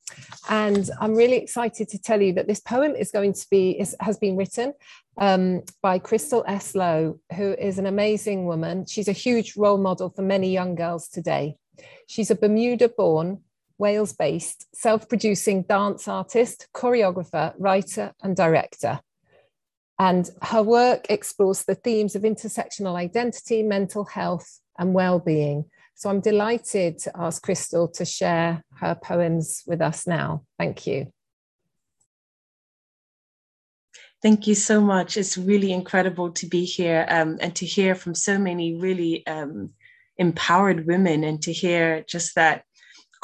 [SPEAKER 1] And I'm really excited to tell you that this poem is going to be, is, has been written um, by Krystal S. Lowe, who is an amazing woman. She's a huge role model for many young girls today. She's a Bermuda born, Wales based, self producing dance artist, choreographer, writer, and director. And her work explores the themes of intersectional identity, mental health, and well being. So I'm delighted to ask Krystal to share her poems with us now. Thank you.
[SPEAKER 10] Thank you so much. It's really incredible to be here um, and to hear from so many really um, empowered women and to hear just that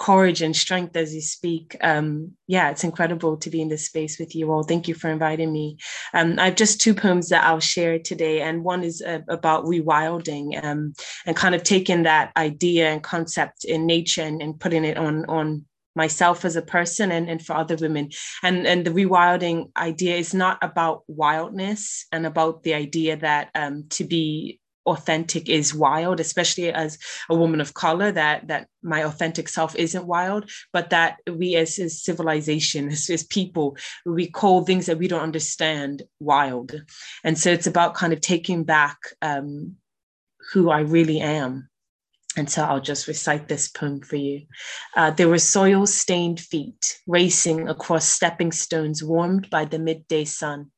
[SPEAKER 10] courage and strength as you speak. Um, yeah, it's incredible to be in this space with you all. Thank you for inviting me. Um, I have just two poems that I'll share today, and one is uh, about rewilding um, and kind of taking that idea and concept in nature and, and putting it on on myself as a person and, and for other women and and the rewilding idea is not about wildness and about the idea that um, to be authentic is wild especially as a woman of color that that my authentic self isn't wild but that we as a civilization as, as people we call things that we don't understand wild. And so it's about kind of taking back um, who i really am and so I'll just recite this poem for you. Uh, there were soil stained feet racing across stepping stones warmed by the midday sun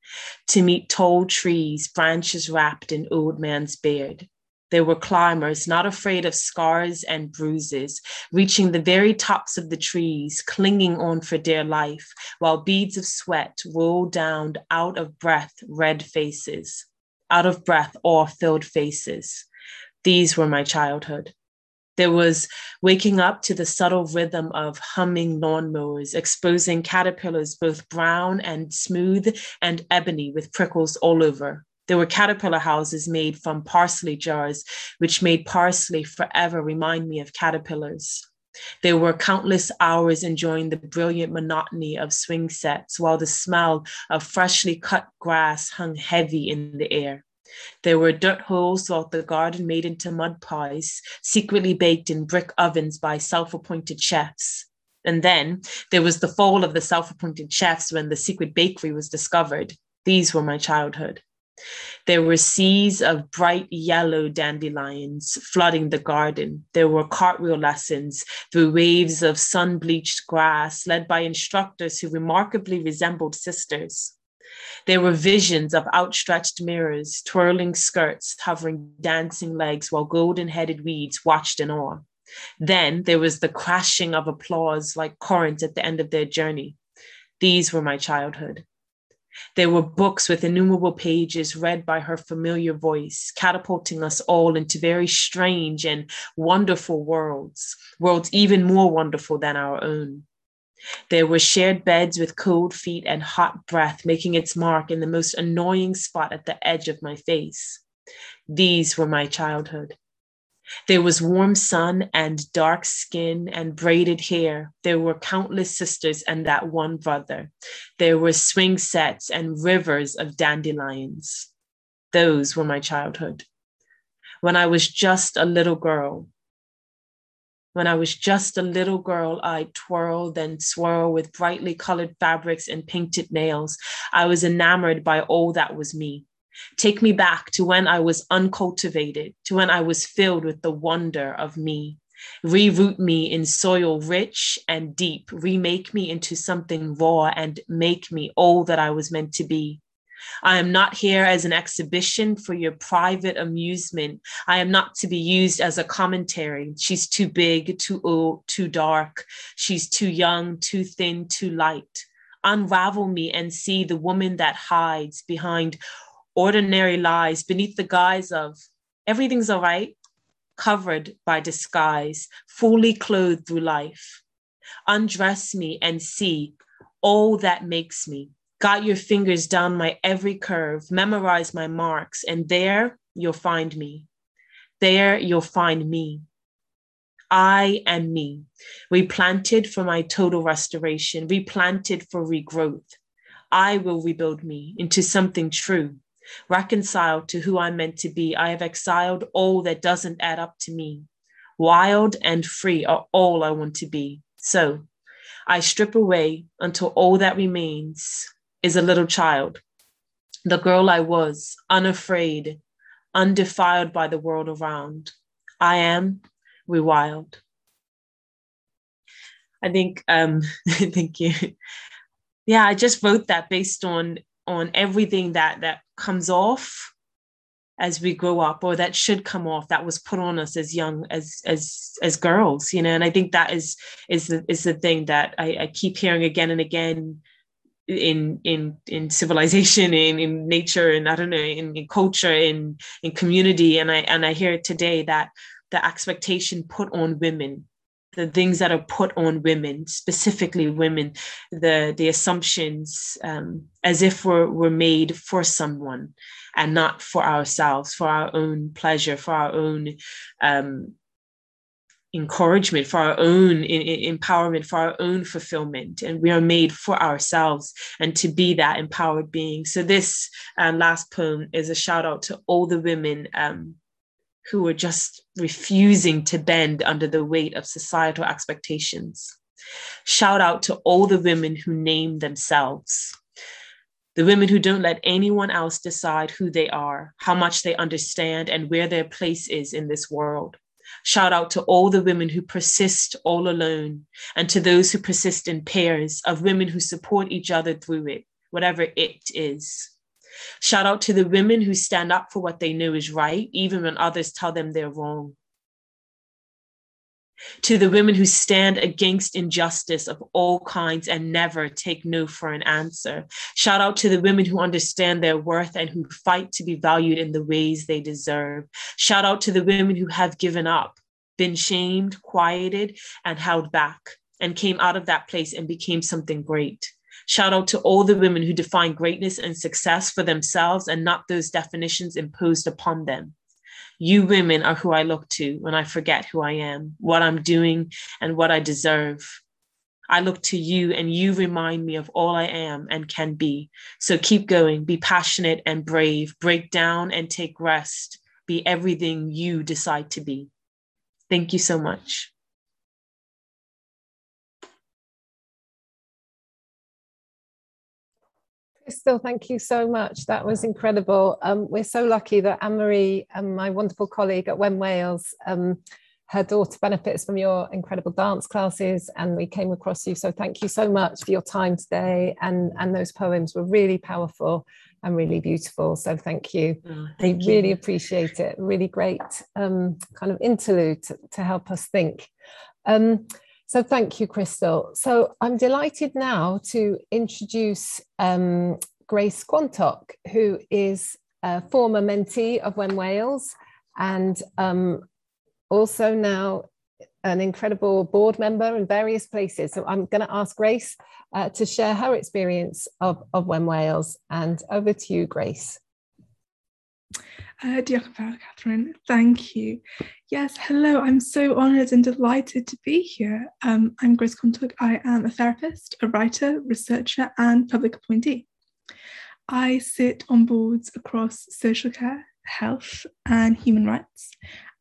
[SPEAKER 10] to meet tall trees, branches wrapped in old man's beard. There were climbers not afraid of scars and bruises, reaching the very tops of the trees, clinging on for dear life, while beads of sweat rolled down out of breath red faces, out of breath awe filled faces. These were my childhood. There was waking up to the subtle rhythm of humming lawnmowers, exposing caterpillars both brown and smooth and ebony with prickles all over. There were caterpillar houses made from parsley jars, which made parsley forever remind me of caterpillars. There were countless hours enjoying the brilliant monotony of swing sets while the smell of freshly cut grass hung heavy in the air. There were dirt holes throughout the garden made into mud pies, secretly baked in brick ovens by self appointed chefs. And then there was the fall of the self appointed chefs when the secret bakery was discovered. These were my childhood. There were seas of bright yellow dandelions flooding the garden. There were cartwheel lessons through waves of sun bleached grass led by instructors who remarkably resembled sisters. There were visions of outstretched mirrors, twirling skirts, hovering dancing legs, while golden headed weeds watched in awe. Then there was the crashing of applause like currents at the end of their journey. These were my childhood. There were books with innumerable pages read by her familiar voice, catapulting us all into very strange and wonderful worlds, worlds even more wonderful than our own. There were shared beds with cold feet and hot breath making its mark in the most annoying spot at the edge of my face. These were my childhood. There was warm sun and dark skin and braided hair. There were countless sisters and that one brother. There were swing sets and rivers of dandelions. Those were my childhood. When I was just a little girl, when I was just a little girl, I twirled and swirled with brightly colored fabrics and painted nails. I was enamored by all that was me. Take me back to when I was uncultivated, to when I was filled with the wonder of me. Reroot me in soil rich and deep, remake me into something raw, and make me all that I was meant to be. I am not here as an exhibition for your private amusement. I am not to be used as a commentary. She's too big, too old, too dark. She's too young, too thin, too light. Unravel me and see the woman that hides behind ordinary lies beneath the guise of everything's all right, covered by disguise, fully clothed through life. Undress me and see all that makes me Got your fingers down my every curve, memorize my marks, and there you'll find me. There you'll find me. I am me, replanted for my total restoration, replanted for regrowth. I will rebuild me into something true, reconciled to who I'm meant to be. I have exiled all that doesn't add up to me. Wild and free are all I want to be. So I strip away until all that remains is a little child, the girl I was, unafraid, undefiled by the world around. I am rewild. I think, um, thank you. Yeah, I just wrote that based on on everything that that comes off as we grow up or that should come off that was put on us as young as as as girls you know and i think that is is the is the thing that i, I keep hearing again and again in in in civilization in in nature and i don't know in, in culture in in community. And i and i hear today that the expectation put on women the things that are put on women, specifically women, the the assumptions um, as if we're, we're made for someone and not for ourselves, for our own pleasure, for our own um, encouragement, for our own empowerment, for our own fulfillment. And we are made for ourselves and to be that empowered being. So this uh, last poem is a shout out to all the women um, who are just refusing to bend under the weight of societal expectations. Shout out to all the women who name themselves. The women who don't let anyone else decide who they are, how much they understand, and where their place is in this world. Shout out to all the women who persist all alone, and to those who persist in pairs of women who support each other through it, whatever it is. Shout out to the women who stand up for what they know is right, even when others tell them they're wrong. To the women who stand against injustice of all kinds and never take no for an answer. Shout out to the women who understand their worth and who fight to be valued in the ways they deserve. Shout out to the women who have given up, been shamed, quieted, and held back, and came out of that place and became something great. Shout out to all the women who define greatness and success for themselves and not those definitions imposed upon them. You women are who I look to when I forget who I am, what I'm doing, and what I deserve. I look to you and you remind me of all I am and can be. So keep going, be passionate and brave, break down and take rest, be everything you decide to be. Thank you so much.
[SPEAKER 1] Krystal, thank you so much. That was incredible. Um, we're so lucky that Anne Marie, um, my wonderful colleague at Wen Wales, um, her daughter benefits from your incredible dance classes, and we came across you. So thank you so much for your time today. And, and those poems were really powerful and really beautiful. So thank you. Oh, thank we you. really appreciate it. Really great um, kind of interlude to, to help us think. So thank you, Krystal. So I'm delighted now to introduce um, Grace Quantock, who is a former mentee of Wen Wales and um, also now an incredible board member in various places. So I'm going to ask Grace uh, to share her experience of, of Wen Wales. And over to you, Grace.
[SPEAKER 11] Uh, diolch Catherine. Thank you. Yes, hello. I'm so honoured and delighted to be here. Um, I'm Grace Quantock. I am a therapist, a writer, researcher, and public appointee. I sit on boards across social care, health, and human rights.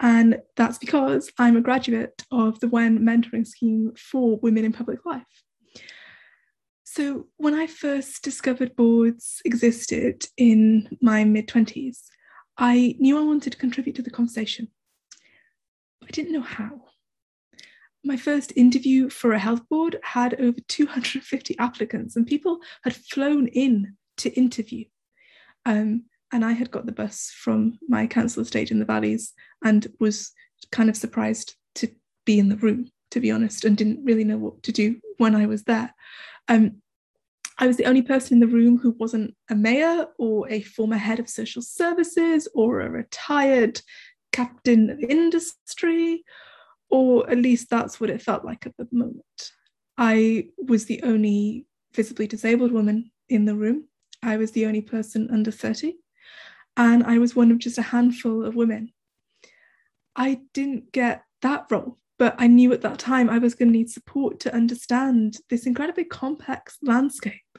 [SPEAKER 11] And that's because I'm a graduate of the WEN mentoring scheme for women in public life. So, when I first discovered boards existed in my mid 20s, I knew I wanted to contribute to the conversation. I didn't know how. My first interview for a health board had over 250 applicants, and people had flown in to interview. Um, and I had got the bus from my council estate in the valleys and was kind of surprised to be in the room, to be honest, and didn't really know what to do when I was there. Um, I was the only person in the room who wasn't a mayor or a former head of social services or a retired captain of industry, or at least that's what it felt like at the moment. I was the only visibly disabled woman in the room. I was the only person under 30, and I was one of just a handful of women. I didn't get that role but I knew at that time I was going to need support to understand this incredibly complex landscape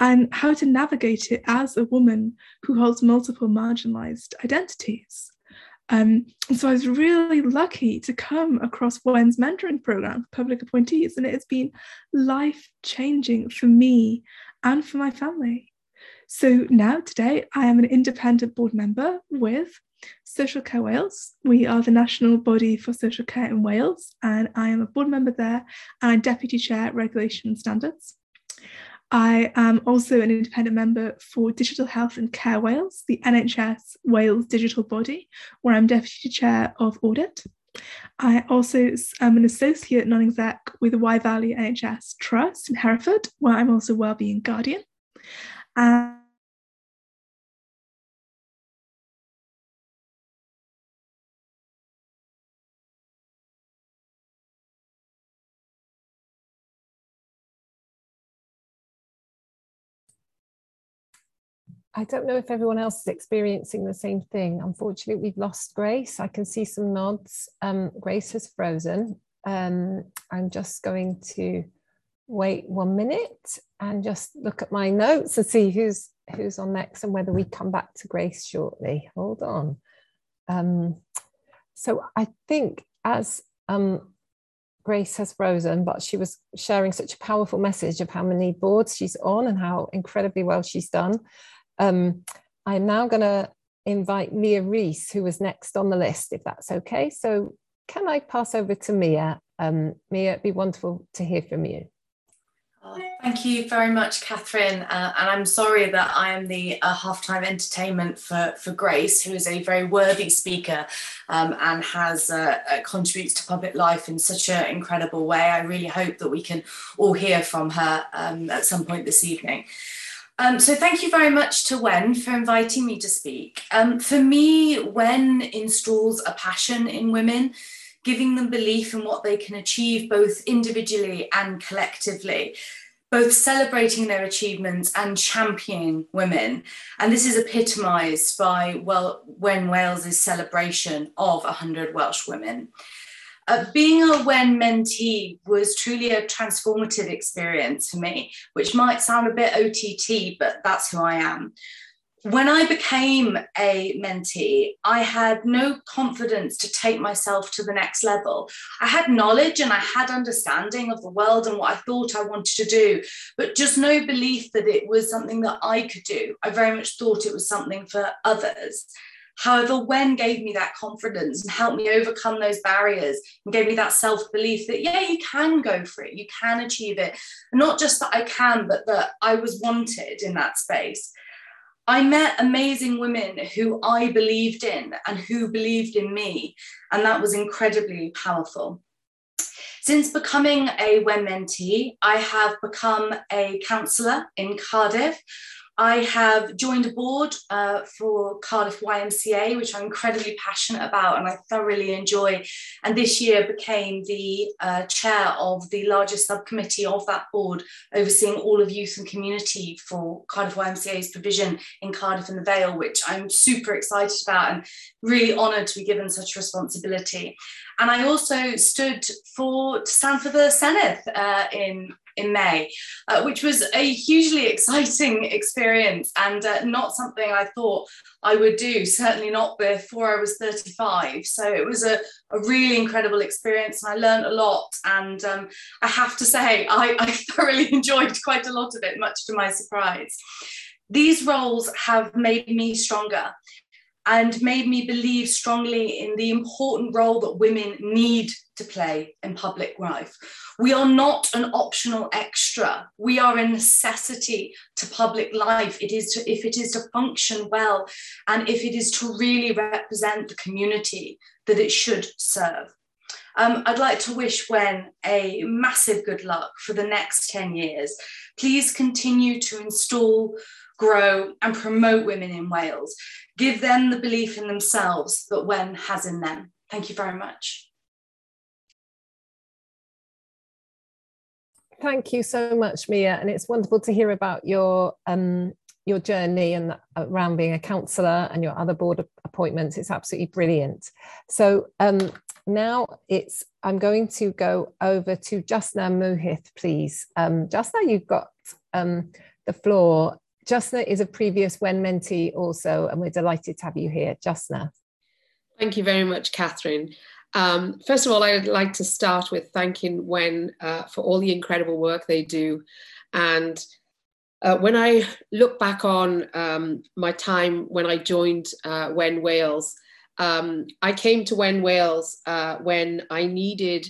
[SPEAKER 11] and how to navigate it as a woman who holds multiple marginalized identities. Um, and so I was really lucky to come across Wen's mentoring program for public appointees, and it has been life changing for me and for my family. So now, today, I am an independent board member with Social Care Wales. We are the national body for social care in Wales, and I am a board member there and I deputy chair regulation and standards. I am also an independent member for Digital Health and Care Wales, the NHS Wales digital body, where I'm deputy chair of audit. I also am an associate non-exec with the Wye Valley NHS Trust in Hereford, where I'm also wellbeing guardian. And
[SPEAKER 1] I don't know if everyone else is experiencing the same thing. Unfortunately, we've lost Grace. I can see some nods. Um, Grace has frozen. Um, I'm just going to wait one minute and just look at my notes and see who's who's on next and whether we come back to Grace shortly. Hold on. Um, so I think as um, Grace has frozen, but she was sharing such a powerful message of how many boards she's on and how incredibly well she's done. Um, I'm now going to invite Mia Rees, who was next on the list, if that's okay. So can I pass over to Mia? Um, Mia, it'd be wonderful to hear from you.
[SPEAKER 12] Oh, thank you very much, Catherine. Uh, and I'm sorry that I am the uh, halftime entertainment for, for Grace, who is a very worthy speaker um, and has uh, uh contributes to public life in such an incredible way. I really hope that we can all hear from her um, at some point this evening. Um, so thank you very much to Wen for inviting me to speak. Um, for me, Wen installs a passion in women, giving them belief in what they can achieve both individually and collectively, both celebrating their achievements and championing women. And this is epitomised by well, Wen Wales's celebration of 100 Welsh women. Uh, being a Wen mentee was truly a transformative experience for me, which might sound a bit OTT, but that's who I am. When I became a mentee, I had no confidence to take myself to the next level. I had knowledge and I had understanding of the world and what I thought I wanted to do, but just no belief that it was something that I could do. I very much thought it was something for others. However, Wen gave me that confidence and helped me overcome those barriers and gave me that self belief that, yeah, you can go for it, you can achieve it. not just that I can, but that I was wanted in that space. I met amazing women who I believed in and who believed in me, and that was incredibly powerful. Since becoming a Wen mentee, I have become a counsellor in Cardiff. I have joined a board uh, for Cardiff YMCA, which I'm incredibly passionate about and I thoroughly enjoy. And this year became the uh, chair of the largest subcommittee of that board, overseeing all of youth and community for Cardiff YMCA's provision in Cardiff and the Vale, which I'm super excited about and really honoured to be given such responsibility. And I also stood for to stand for the Senedd uh, in in May, uh, which was a hugely exciting experience and uh, not something I thought I would do, certainly not before I was 35. So it was a, a really incredible experience and I learned a lot. And um, I have to say, I, I thoroughly enjoyed quite a lot of it, much to my surprise. These roles have made me stronger and made me believe strongly in the important role that women need to play in public life. We are not an optional extra. We are a necessity to public life. It is to, if it is to function well and if it is to really represent the community that it should serve. Um, I'd like to wish Wen a massive good luck for the next 10 years. Please continue to install grow, and promote women in Wales. Give them the belief in themselves that Wen has in them. Thank you very much.
[SPEAKER 1] Thank you so much, Mia. And it's wonderful to hear about your um, your journey and around being a counsellor and your other board appointments. It's absolutely brilliant. So um, now it's I'm going to go over to Jasna Muhith, please. Um, Jasna, you've got um, the floor Jasna is a previous Wen mentee also, and we're delighted to have you here, Jasna.
[SPEAKER 13] Thank you very much, Catherine. Um, first of all, I'd like to start with thanking Wen uh, for all the incredible work they do. And uh, when I look back on um, my time when I joined uh, Wen Wales, um, I came to Wen Wales uh, when I needed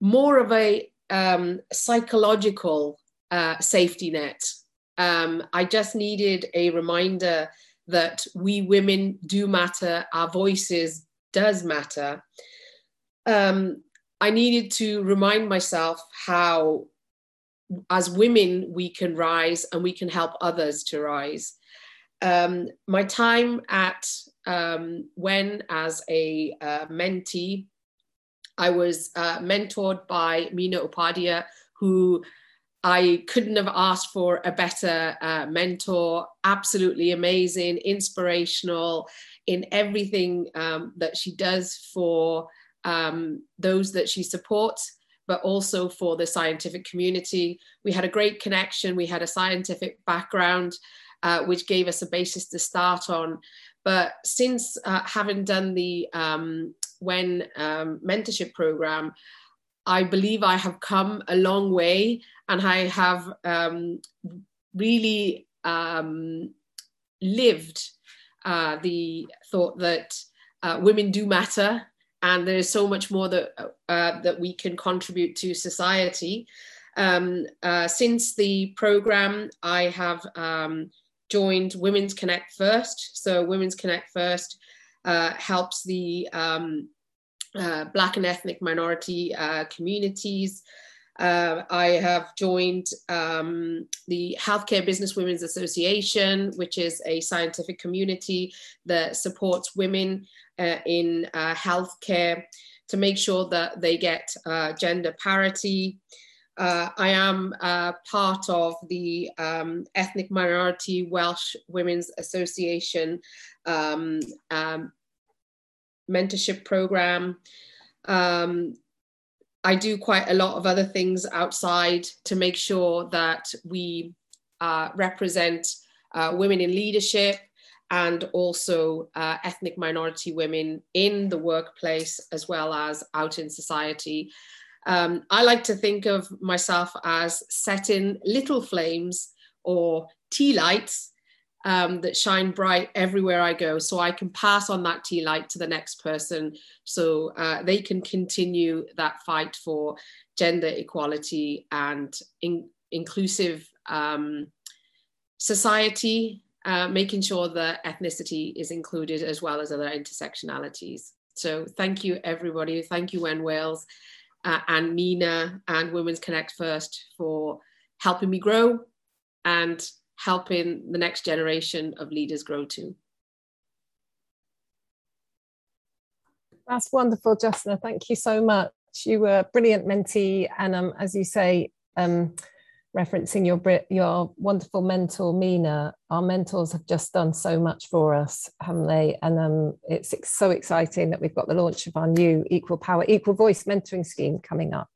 [SPEAKER 13] more of a um, psychological uh, safety net. Um, I just needed a reminder that we women do matter, our voices does matter. Um, I needed to remind myself how, as women, we can rise and we can help others to rise. Um, my time at um, Wen as a uh, mentee, I was uh, mentored by Meena Upadhyay, who I couldn't have asked for a better uh, mentor. Absolutely amazing, inspirational in everything um, that she does for um, those that she supports, but also for the scientific community. We had a great connection. We had a scientific background, uh, which gave us a basis to start on. But since uh, having done the um, Wen um, mentorship program, I believe I have come a long way and I have um, really um, lived uh, the thought that uh, women do matter and there is so much more that, uh, that we can contribute to society. Um, uh, since the program, I have um, joined Women's Connect First. So Women's Connect First uh, helps the um, uh, Black and ethnic minority uh, communities. Uh, I have joined um, the Healthcare Business Women's Association, which is a scientific community that supports women uh, in uh, healthcare to make sure that they get uh, gender parity. I am part of the um, Ethnic Minority Welsh Women's Association um, um, mentorship program. I do quite a lot of other things outside to make sure that we uh, represent uh, women in leadership and also uh, ethnic minority women in the workplace as well as out in society. Um, I like to think of myself as setting little flames or tea lights um, that shine bright everywhere I go. So I can pass on that tea light to the next person so uh, they can continue that fight for gender equality and in- inclusive um, society, uh, making sure that ethnicity is included as well as other intersectionalities. So thank you, everybody. Thank you, Wen Wales uh, and Meena and Women's Connect First for helping me grow and helping the next generation of leaders grow too.
[SPEAKER 1] That's wonderful, Justina. Thank you so much. You were a brilliant mentee, and um, as you say, um, referencing your your wonderful mentor Meena, our mentors have just done so much for us, haven't they? And um, it's so exciting that we've got the launch of our new Equal Power, Equal Voice mentoring scheme coming up.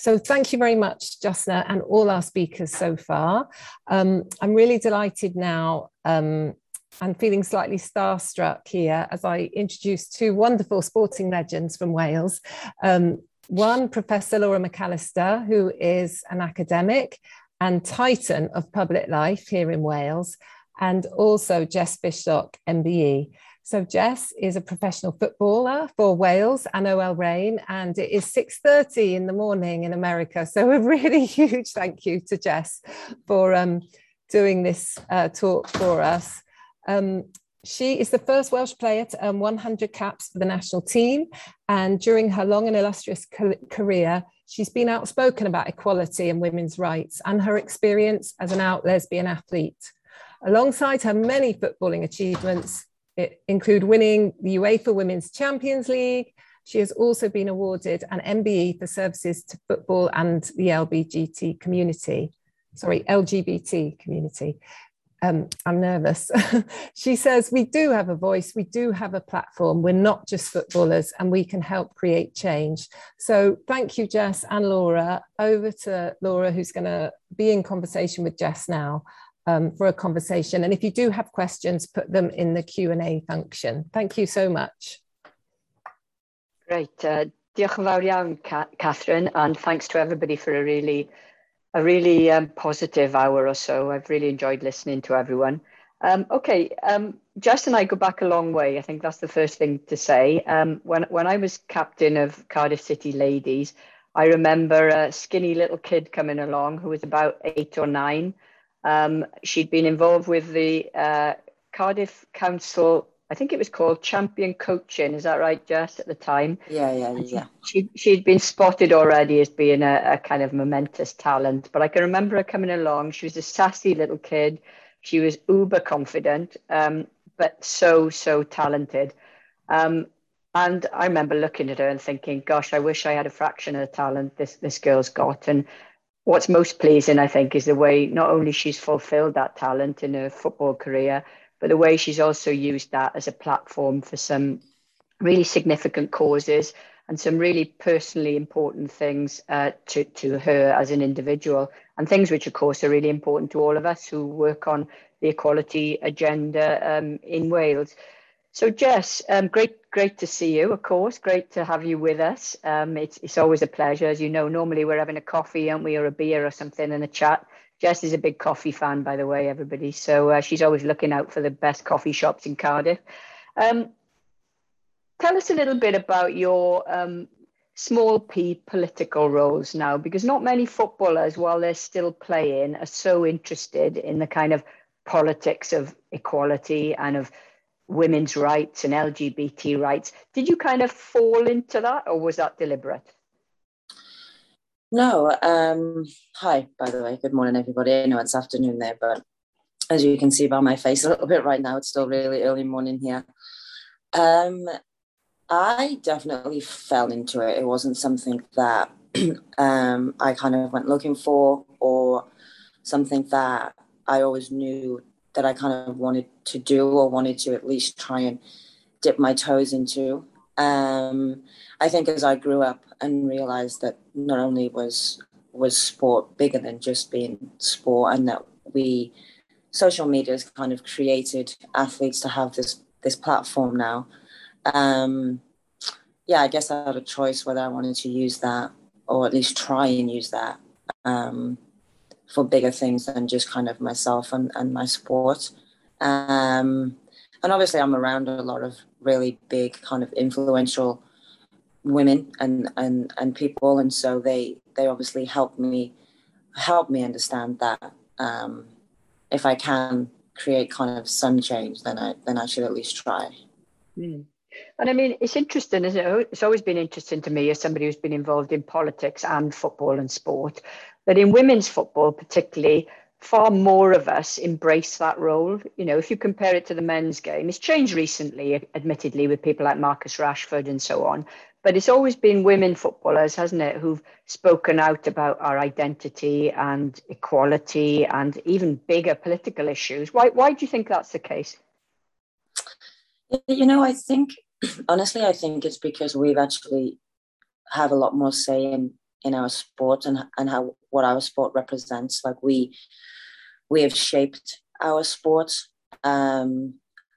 [SPEAKER 1] So thank you very much, Justina, and all our speakers so far. Um, I'm really delighted now um, and feeling slightly starstruck here as I introduce two wonderful sporting legends from Wales. Um, one, Professor Laura McAllister, who is an academic and titan of public life here in Wales, and also Jess Fishlock, MBE. So Jess is a professional footballer for Wales and OL Reign, and it is 6.30 in the morning in America. So a really huge thank you to Jess for um, doing this uh, talk for us. Um, she is the first Welsh player to earn 100 caps for the national team. And during her long and illustrious career, she's been outspoken about equality and women's rights and her experience as an out lesbian athlete. Alongside her many footballing achievements, include winning the UEFA Women's Champions League. She has also been awarded an MBE for services to football and the LGBT community. Sorry, LGBT community. Um, I'm nervous. she says, We do have a voice, we do have a platform. We're not just footballers and we can help create change. So, thank you, Jess and Laura. Over to Laura, who's going to be in conversation with Jess now um, for a conversation. And if you do have questions, put them in the Q&A function. Thank you so much.
[SPEAKER 14] Great. Uh, diolch yn fawr iawn, Catherine, and thanks to everybody for a really, a really um, positive hour or so. I've really enjoyed listening to everyone. Um, okay, um, Jess and I go back a long way. I think that's the first thing to say. Um, when when I was captain of Cardiff City Ladies, I remember a skinny little kid coming along who was about eight or nine. Um, she'd been involved with the uh, Cardiff Council. I think it was called Champion Coaching. Is that right, Jess? At the time,
[SPEAKER 15] yeah, yeah, yeah.
[SPEAKER 14] She she'd been spotted already as being a, a kind of momentous talent. But I can remember her coming along. She was a sassy little kid she was uber confident, um, but so, so talented. Um, and I remember looking at her and thinking, gosh, I wish I had a fraction of the talent this, this girl's got. And what's most pleasing, I think, is the way not only she's fulfilled that talent in her football career, but the way she's also used that as a platform for some really significant causes and some really personally important things uh, to, to her as an individual and things which, of course, are really important to all of us who work on the equality agenda um, in Wales. So, Jess, um, great, great to see you. Of course, great to have you with us. Um, it's it's always a pleasure, as you know. Normally, we're having a coffee, aren't we, or a beer or something, and a chat. Jess is a big coffee fan, by the way, everybody. So uh, she's always looking out for the best coffee shops in Cardiff. Um, tell us a little bit about your um, small p political roles now because not many footballers while they're still playing are so interested in the kind of politics of equality and of women's rights and lgbt rights. Did you kind of fall into that or was that deliberate?
[SPEAKER 15] No um hi by the way. Good morning everybody. I know it's afternoon there but as you can see by my face a little bit right now it's still really early morning here. Um I definitely fell into it. It wasn't something that um, I kind of went looking for or something that I always knew that I kind of wanted to do or wanted to at least try and dip my toes into. Um, I think as I grew up and realized that not only was was sport bigger than just being sport, and that we social media has kind of created athletes to have this this platform now um, yeah, I guess I had a choice whether I wanted to use that or at least try and use that um, for bigger things than just kind of myself and, and my sport. Um, and obviously, I'm around a lot of really big, kind of influential women and, and, and people, and so they they obviously help me help me understand that um, if I can create kind of some change, then I then I should at least try.
[SPEAKER 14] Mm. And I mean, it's interesting, isn't it? It's always been interesting to me as somebody who's been involved in politics and football and sport, that in women's football, particularly, far more of us embrace that role. You know, if you compare it to the men's game, it's changed recently, admittedly, with people like Marcus Rashford and so on. But it's always been women footballers, hasn't it, who've spoken out about our identity and equality and even bigger political issues. Why, why do you think that's the case?
[SPEAKER 15] You know, I think honestly, I think it's because we've actually have a lot more say in in our sport and and how what our sport represents. Like we we have shaped our sport um,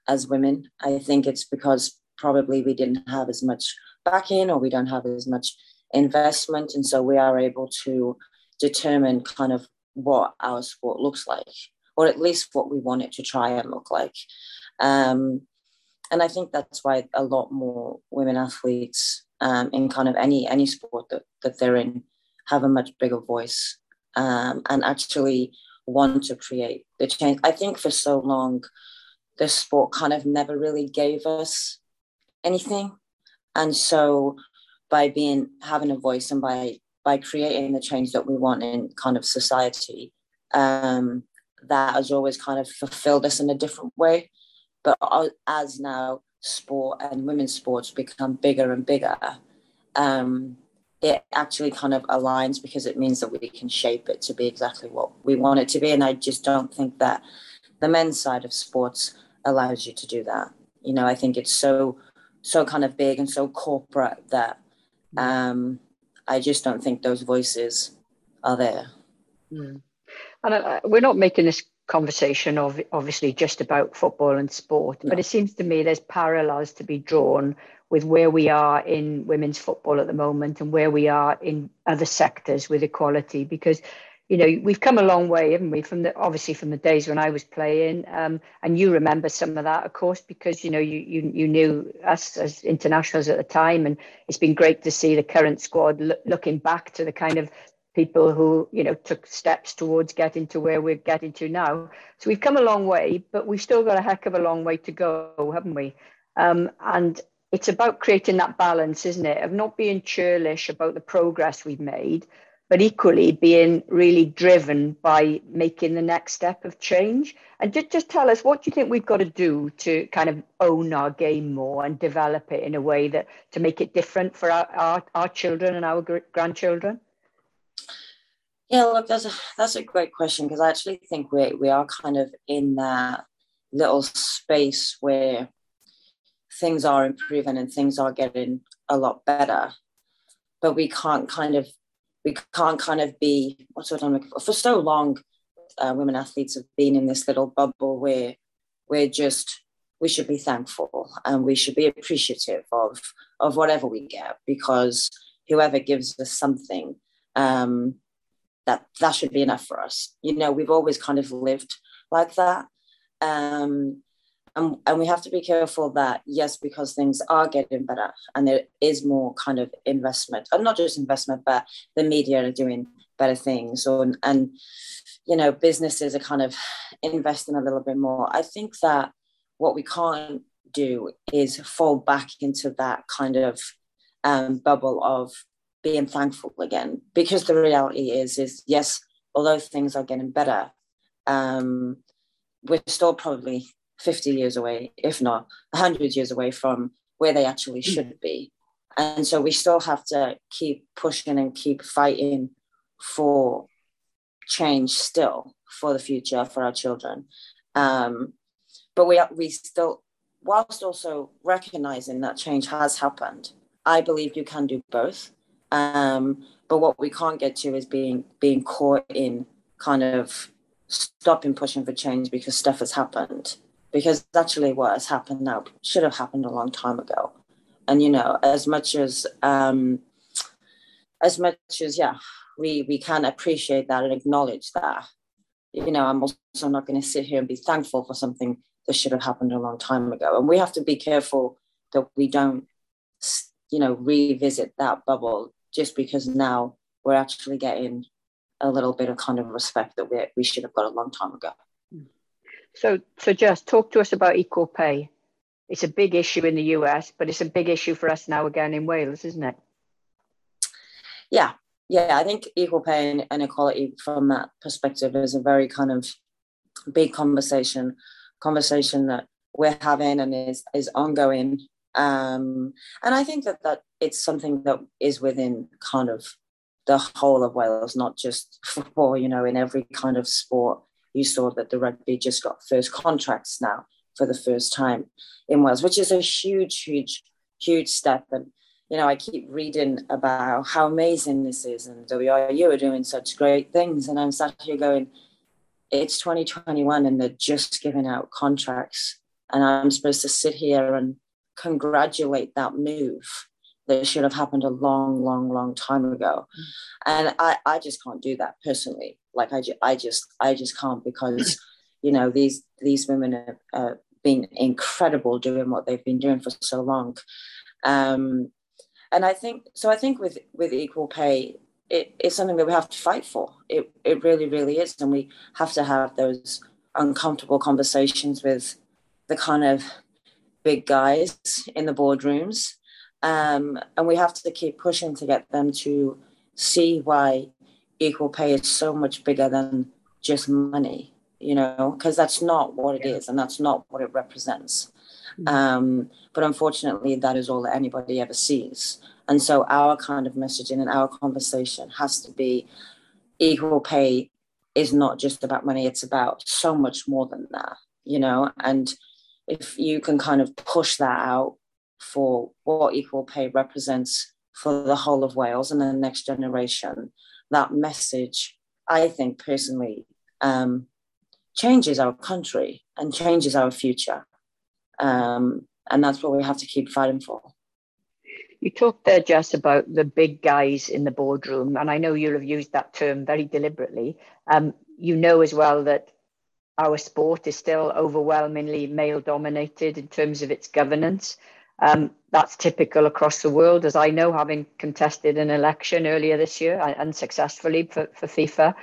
[SPEAKER 15] as women. I think it's because probably we didn't have as much backing or we don't have as much investment, and so we are able to determine kind of what our sport looks like, or at least what we want it to try and look like. Um, and I think that's why a lot more women athletes um, in kind of any any sport that, that they're in have a much bigger voice um, and actually want to create the change. I think for so long, the sport kind of never really gave us anything, and so by being having a voice and by by creating the change that we want in kind of society, um, that has always kind of fulfilled us in a different way. But as now sport and women's sports become bigger and bigger, um, it actually kind of aligns because it means that we can shape it to be exactly what we want it to be. And I just don't think that the men's side of sports allows you to do that. You know, I think it's so so kind of big and so corporate that um, I just don't think those voices are there.
[SPEAKER 14] Mm. And uh, we're not making this conversation of obviously just about football and sport, but it seems to me there's parallels to be drawn with where we are in women's football at the moment and where we are in other sectors with equality because you know we've come a long way haven't we from the obviously from the days when i was playing um, and you remember some of that of course because you know you, you you knew us as internationals at the time and it's been great to see the current squad lo- looking back to the kind of people who you know took steps towards getting to where we're getting to now. So we've come a long way but we've still got a heck of a long way to go haven't we? Um, and it's about creating that balance isn't it? Of not being churlish about the progress we've made but equally being really driven by making the next step of change. And just, just tell us what do you think we've got to do to kind of own our game more and develop it in a way that to make it different for our, our, our children and our grandchildren
[SPEAKER 15] yeah, look, that's a, that's a great question because I actually think we we are kind of in that little space where things are improving and things are getting a lot better, but we can't kind of we can't kind of be what's what I'm looking for. For so long, uh, women athletes have been in this little bubble where we're just we should be thankful and we should be appreciative of of whatever we get because whoever gives us something um, that that should be enough for us. You know, we've always kind of lived like that. Um, and, and we have to be careful that yes because things are getting better and there is more kind of investment and not just investment but the media are doing better things or and you know businesses are kind of investing a little bit more i think that what we can't do is fall back into that kind of um, bubble of being thankful again because the reality is is yes although things are getting better um, we're still probably 50 years away if not 100 years away from where they actually hmm. should be. And so we still have to keep pushing and keep fighting for change still for the future for our children. Um, but we we still whilst also recognizing that change has happened i believe you can do both um, but what we can't get to is being being caught in kind of stopping pushing for change because stuff has happened. Because actually, what has happened now should have happened a long time ago. And you know, as much as um, as much as yeah, we we can appreciate that and acknowledge that. You know, I'm also not going to sit here and be thankful for something that should have happened a long time ago. And we have to be careful that we don't, you know, revisit that bubble just because now we're actually getting a little bit of kind of respect that we, we should have got a long time ago.
[SPEAKER 14] So, so just talk to us about equal pay. It's a big issue in the US, but it's a big issue for us now again in Wales, isn't it?
[SPEAKER 15] Yeah, yeah. I think equal pay and, equality from that perspective is a very kind of big conversation, conversation that we're having and is is ongoing um, and I think that that it's something that is within kind of the whole of Wales, not just football. You know, in every kind of sport, you saw that the rugby just got first contracts now for the first time in Wales, which is a huge, huge, huge step. And you know, I keep reading about how amazing this is, and WRU are doing such great things, and I'm sat here going, it's 2021, and they're just giving out contracts, and I'm supposed to sit here and congratulate that move that should have happened a long, long, long time ago. Mm. And I, I just can't do that personally. Like I, ju- I just, I just can't because, you know, these, these women have uh, been incredible doing what they've been doing for so long. Um, and I think, so I think with, with equal pay, it, it's something that we have to fight for. It, it really, really is. And we have to have those uncomfortable conversations with the kind of big guys in the boardrooms. Um, and we have to keep pushing to get them to see why equal pay is so much bigger than just money, you know, because that's not what it is and that's not what it represents. Mm-hmm. Um, but unfortunately, that is all that anybody ever sees. And so our kind of messaging and our conversation has to be equal pay is not just about money, it's about so much more than that, you know, and if you can kind of push that out for what equal pay represents for the whole of Wales and the next generation, that message, I think personally, um, changes our country and changes our future. Um, and that's what we have to keep fighting for.
[SPEAKER 14] You talked there, Jess, about the big guys in the boardroom, and I know you'll have used that term very deliberately. Um, you know as well that our sport is still overwhelmingly male dominated in terms of its governance. Um, that's typical across the world, as I know, having contested an election earlier this year unsuccessfully for, for FIFA.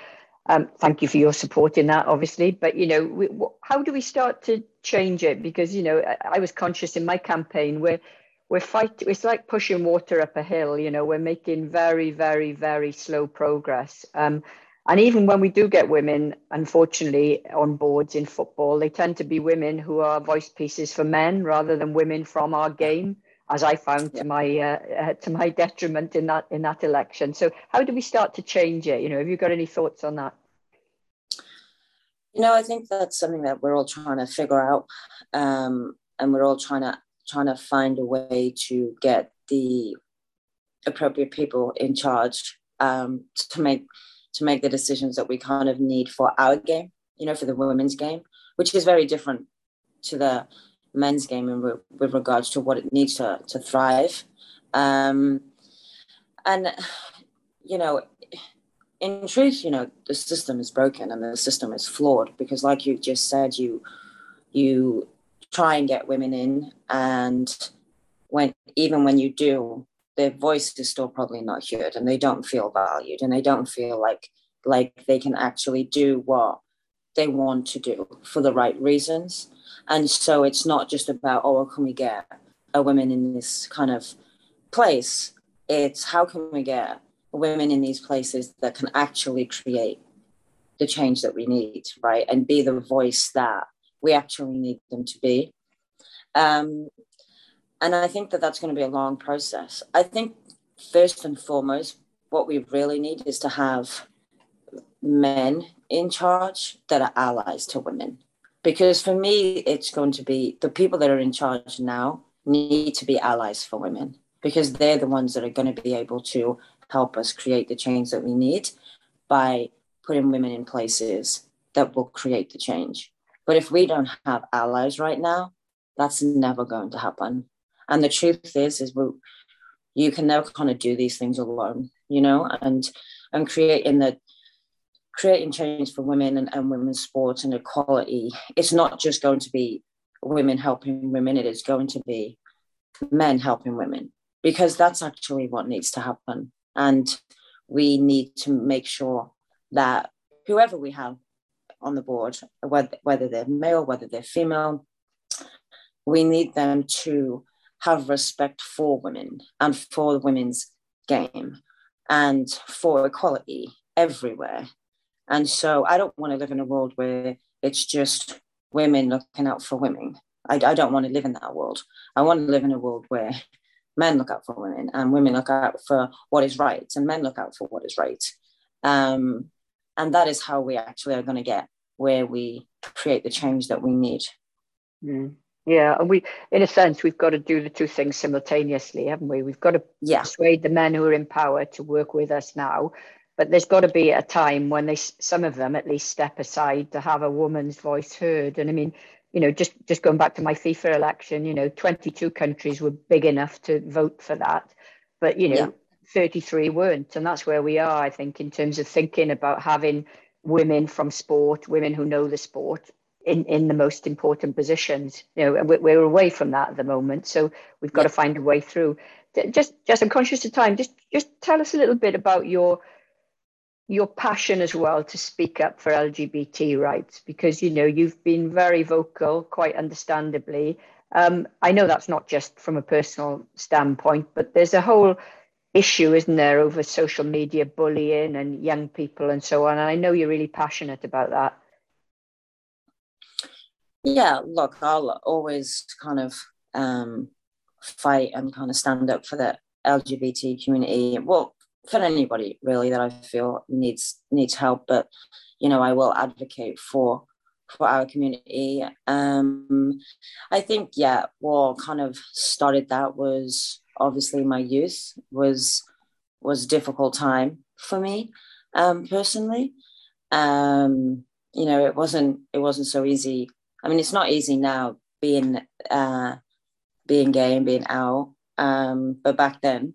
[SPEAKER 14] Um, thank you for your support in that, obviously. But you know, we, how do we start to change it? Because you know, I, I was conscious in my campaign where we're fighting. It's like pushing water up a hill. You know, we're making very, very, very slow progress. Um, and even when we do get women, unfortunately, on boards in football, they tend to be women who are voice pieces for men rather than women from our game, as I found to my uh, uh, to my detriment in that in that election. So, how do we start to change it? You know, have you got any thoughts on that?
[SPEAKER 15] You know, I think that's something that we're all trying to figure out, um, and we're all trying to trying to find a way to get the appropriate people in charge um, to make to make the decisions that we kind of need for our game, you know, for the women's game, which is very different to the men's game in re- with regards to what it needs to, to thrive. Um, and, you know, in truth, you know, the system is broken and the system is flawed because, like you just said, you you try and get women in, and when even when you do, their voice is still probably not heard and they don't feel valued and they don't feel like like they can actually do what they want to do for the right reasons. And so it's not just about oh can we get a women in this kind of place? It's how can we get women in these places that can actually create the change that we need right? And be the voice that we actually need them to be. Um, and I think that that's going to be a long process. I think first and foremost, what we really need is to have men in charge that are allies to women. Because for me, it's going to be the people that are in charge now need to be allies for women because they're the ones that are going to be able to help us create the change that we need by putting women in places that will create the change. But if we don't have allies right now, that's never going to happen. And the truth is, is we, you can never kind of do these things alone, you know, and and creating the creating change for women and, and women's sports and equality. It's not just going to be women helping women; it is going to be men helping women because that's actually what needs to happen. And we need to make sure that whoever we have on the board, whether, whether they're male, whether they're female, we need them to have respect for women and for the women's game and for equality everywhere. And so I don't want to live in a world where it's just women looking out for women. I, I don't want to live in that world. I want to live in a world where men look out for women and women look out for what is right and men look out for what is right. Um, and that is how we actually are going to get where we create the change that we need.
[SPEAKER 14] Mm. Yeah, and we, in a sense, we've got to do the two things simultaneously, haven't we? We've got to yeah. persuade the men who are in power to work with us now, but there's got to be a time when they, some of them, at least step aside to have a woman's voice heard. And I mean, you know, just just going back to my FIFA election, you know, 22 countries were big enough to vote for that, but you know, yeah. 33 weren't, and that's where we are, I think, in terms of thinking about having women from sport, women who know the sport, in, in the most important positions. You know, we're away from that at the moment, so we've got to find a way through. Just, just I'm conscious of time. Just, just tell us a little bit about your your passion as well to speak up for LGBT rights, because you know you've been very vocal, quite understandably. Um, I know that's not just from a personal standpoint, but there's a whole issue, isn't there, over social media bullying and young people and so on. And I know you're really passionate about that.
[SPEAKER 15] Yeah, look, I'll always kind of um, fight and kind of stand up for the LGBT community. Well, for anybody really that I feel needs needs help, but you know, I will advocate for for our community. Um, I think, yeah, what kind of started that was obviously my youth was was a difficult time for me um, personally. Um, you know, it wasn't it wasn't so easy I mean, it's not easy now being uh, being gay and being out. Um, but back then,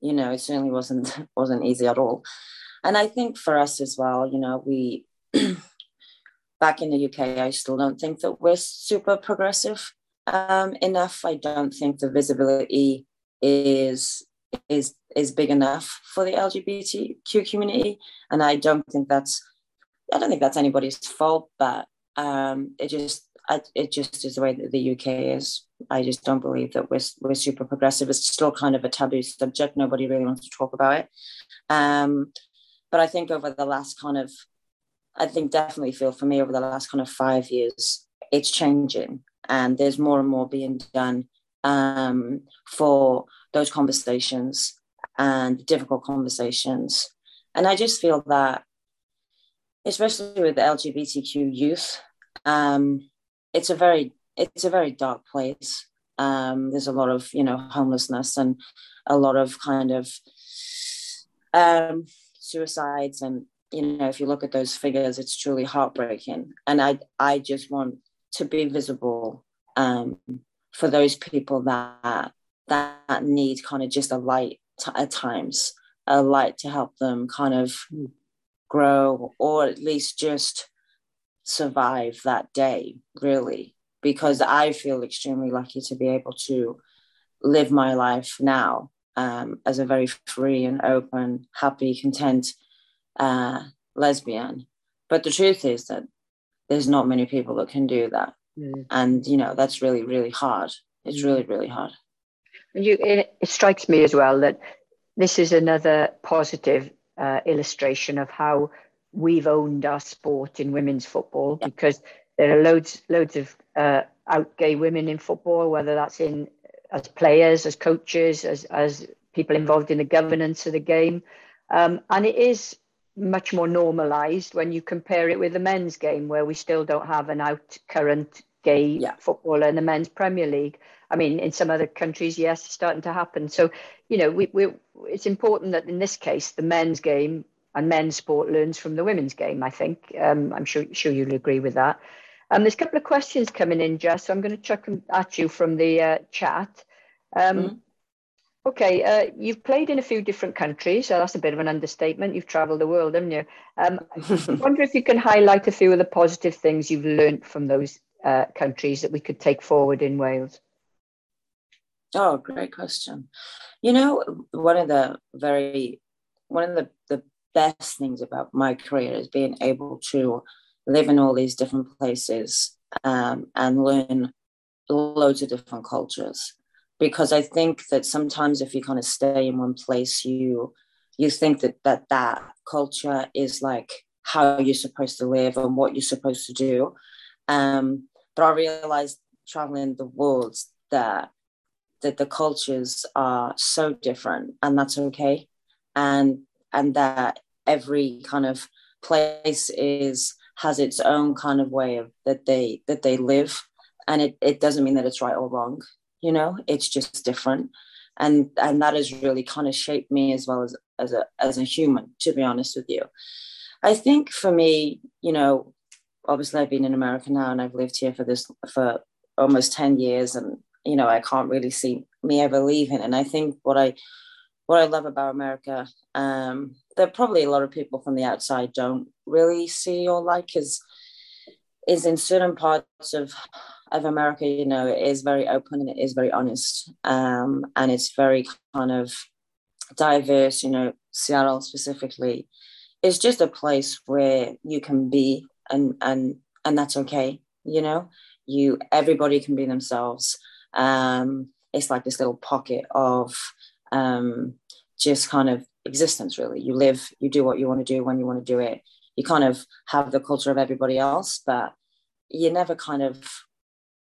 [SPEAKER 15] you know, it certainly wasn't wasn't easy at all. And I think for us as well, you know, we back in the UK, I still don't think that we're super progressive um, enough. I don't think the visibility is is is big enough for the LGBTQ community, and I don't think that's I don't think that's anybody's fault, but um, it just I, it just is the way that the UK is. I just don't believe that we're we're super progressive. It's still kind of a taboo subject. Nobody really wants to talk about it. Um, but I think over the last kind of, I think definitely feel for me over the last kind of five years, it's changing, and there's more and more being done um, for those conversations and difficult conversations. And I just feel that, especially with LGBTQ youth, um, it's a very it's a very dark place. Um, there's a lot of you know homelessness and a lot of kind of um, suicides. And you know if you look at those figures it's truly heartbreaking. And i i just want to be visible um, for those people that that need kind of just a light t- at times a light to help them kind of grow or at least just survive that day really because i feel extremely lucky to be able to live my life now um, as a very free and open happy content uh, lesbian but the truth is that there's not many people that can do that mm. and you know that's really really hard it's mm. really really hard
[SPEAKER 14] you, it, it, strikes me as well that this is another positive uh, illustration of how we've owned our sport in women's football yeah. because there are loads loads of uh, out gay women in football, whether that's in as players, as coaches, as as people involved in the governance of the game, um, and it is much more normalized when you compare it with the men's game, where we still don't have an out current gay yeah. footballer in the men's Premier League. I mean, in some other countries, yes, it's starting to happen. So, you know, we, we it's important that in this case, the men's game and men's sport learns from the women's game. I think um, I'm sure sure you'll agree with that. Um, there's a couple of questions coming in, Jess. So I'm going to chuck them at you from the uh, chat. Um, mm-hmm. Okay, uh, you've played in a few different countries, so that's a bit of an understatement. You've travelled the world, haven't you? Um, I wonder if you can highlight a few of the positive things you've learnt from those uh, countries that we could take forward in Wales.
[SPEAKER 15] Oh, great question. You know, one of the very one of the, the best things about my career is being able to live in all these different places um, and learn loads of different cultures. Because I think that sometimes if you kind of stay in one place, you you think that that, that culture is like how you're supposed to live and what you're supposed to do. Um, but I realized traveling the world that that the cultures are so different and that's okay. And and that every kind of place is has its own kind of way of that they that they live. And it, it doesn't mean that it's right or wrong you know? It's just different. And and that has really kind of shaped me as well as as a as a human to be honest with you. I think for me you know obviously i've been in america now and i've lived here for this for almost 10 years and you know i can't really see me ever leaving and i think what i what I love about America um, that probably a lot of people from the outside don't really see or like is is in certain parts of of America, you know, it is very open and it is very honest, um, and it's very kind of diverse. You know, Seattle specifically is just a place where you can be, and and and that's okay. You know, you everybody can be themselves. Um, it's like this little pocket of um, just kind of existence really. You live you do what you want to do when you want to do it. You kind of have the culture of everybody else but you never kind of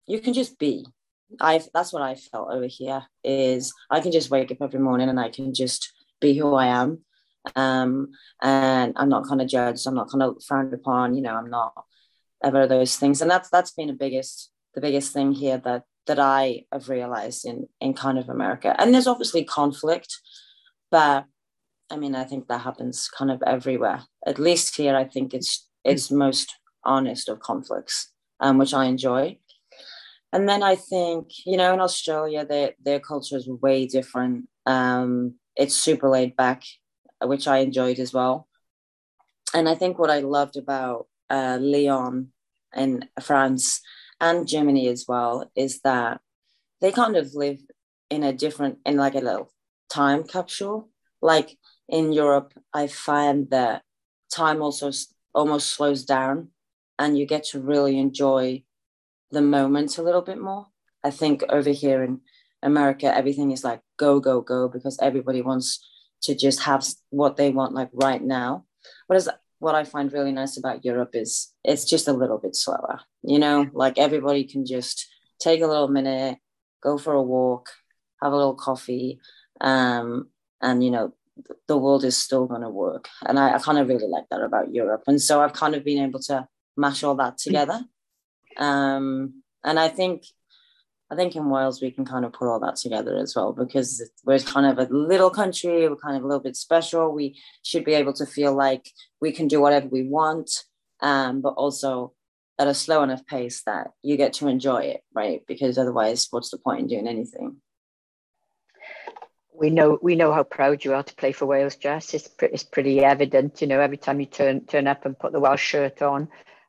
[SPEAKER 15] you can just be. I that's what i felt over here is i can just wake up every morning and i can just be who i am. Um and i'm not kind of judged i'm not kind of frowned upon you know i'm not ever those things. And that's that's been the biggest the biggest thing here that that I have realized in in kind of America. And there's obviously conflict, but I mean, I think that happens kind of everywhere. At least here, I think it's it's most honest of conflicts, um, which I enjoy. and then I think you know in Australia their their culture is way different. Um, it's super laid back, which I enjoyed as well. And I think what I loved about uh, Lyon in France and Germany as well is that they kind of live in a different in like a little time capsule. Like in Europe, I find that time also almost slows down, and you get to really enjoy the moment a little bit more. I think over here in America, everything is like go, go, go because everybody wants to just have what they want like right now. Whereas what I find really nice about Europe is it's just a little bit slower, you know, like everybody can just take a little minute, go for a walk, have a little coffee, um, and you know, the world is still going to work. And I, I kind of really like that about Europe. And so I've kind of been able to mash all that together. Um, and I think I think in Wales we can kind of put all that together as well because we're kind of a little country, we're kind of a little bit special. We should be able to feel like we can do whatever we want, um, but also at a slow enough pace that you get to enjoy it, right? Because otherwise, what's the point in doing anything?
[SPEAKER 14] We know we know how proud you are to play for Wales, Jess. It's, pretty, it's pretty evident, you know, every time you turn turn up and put the Welsh shirt on.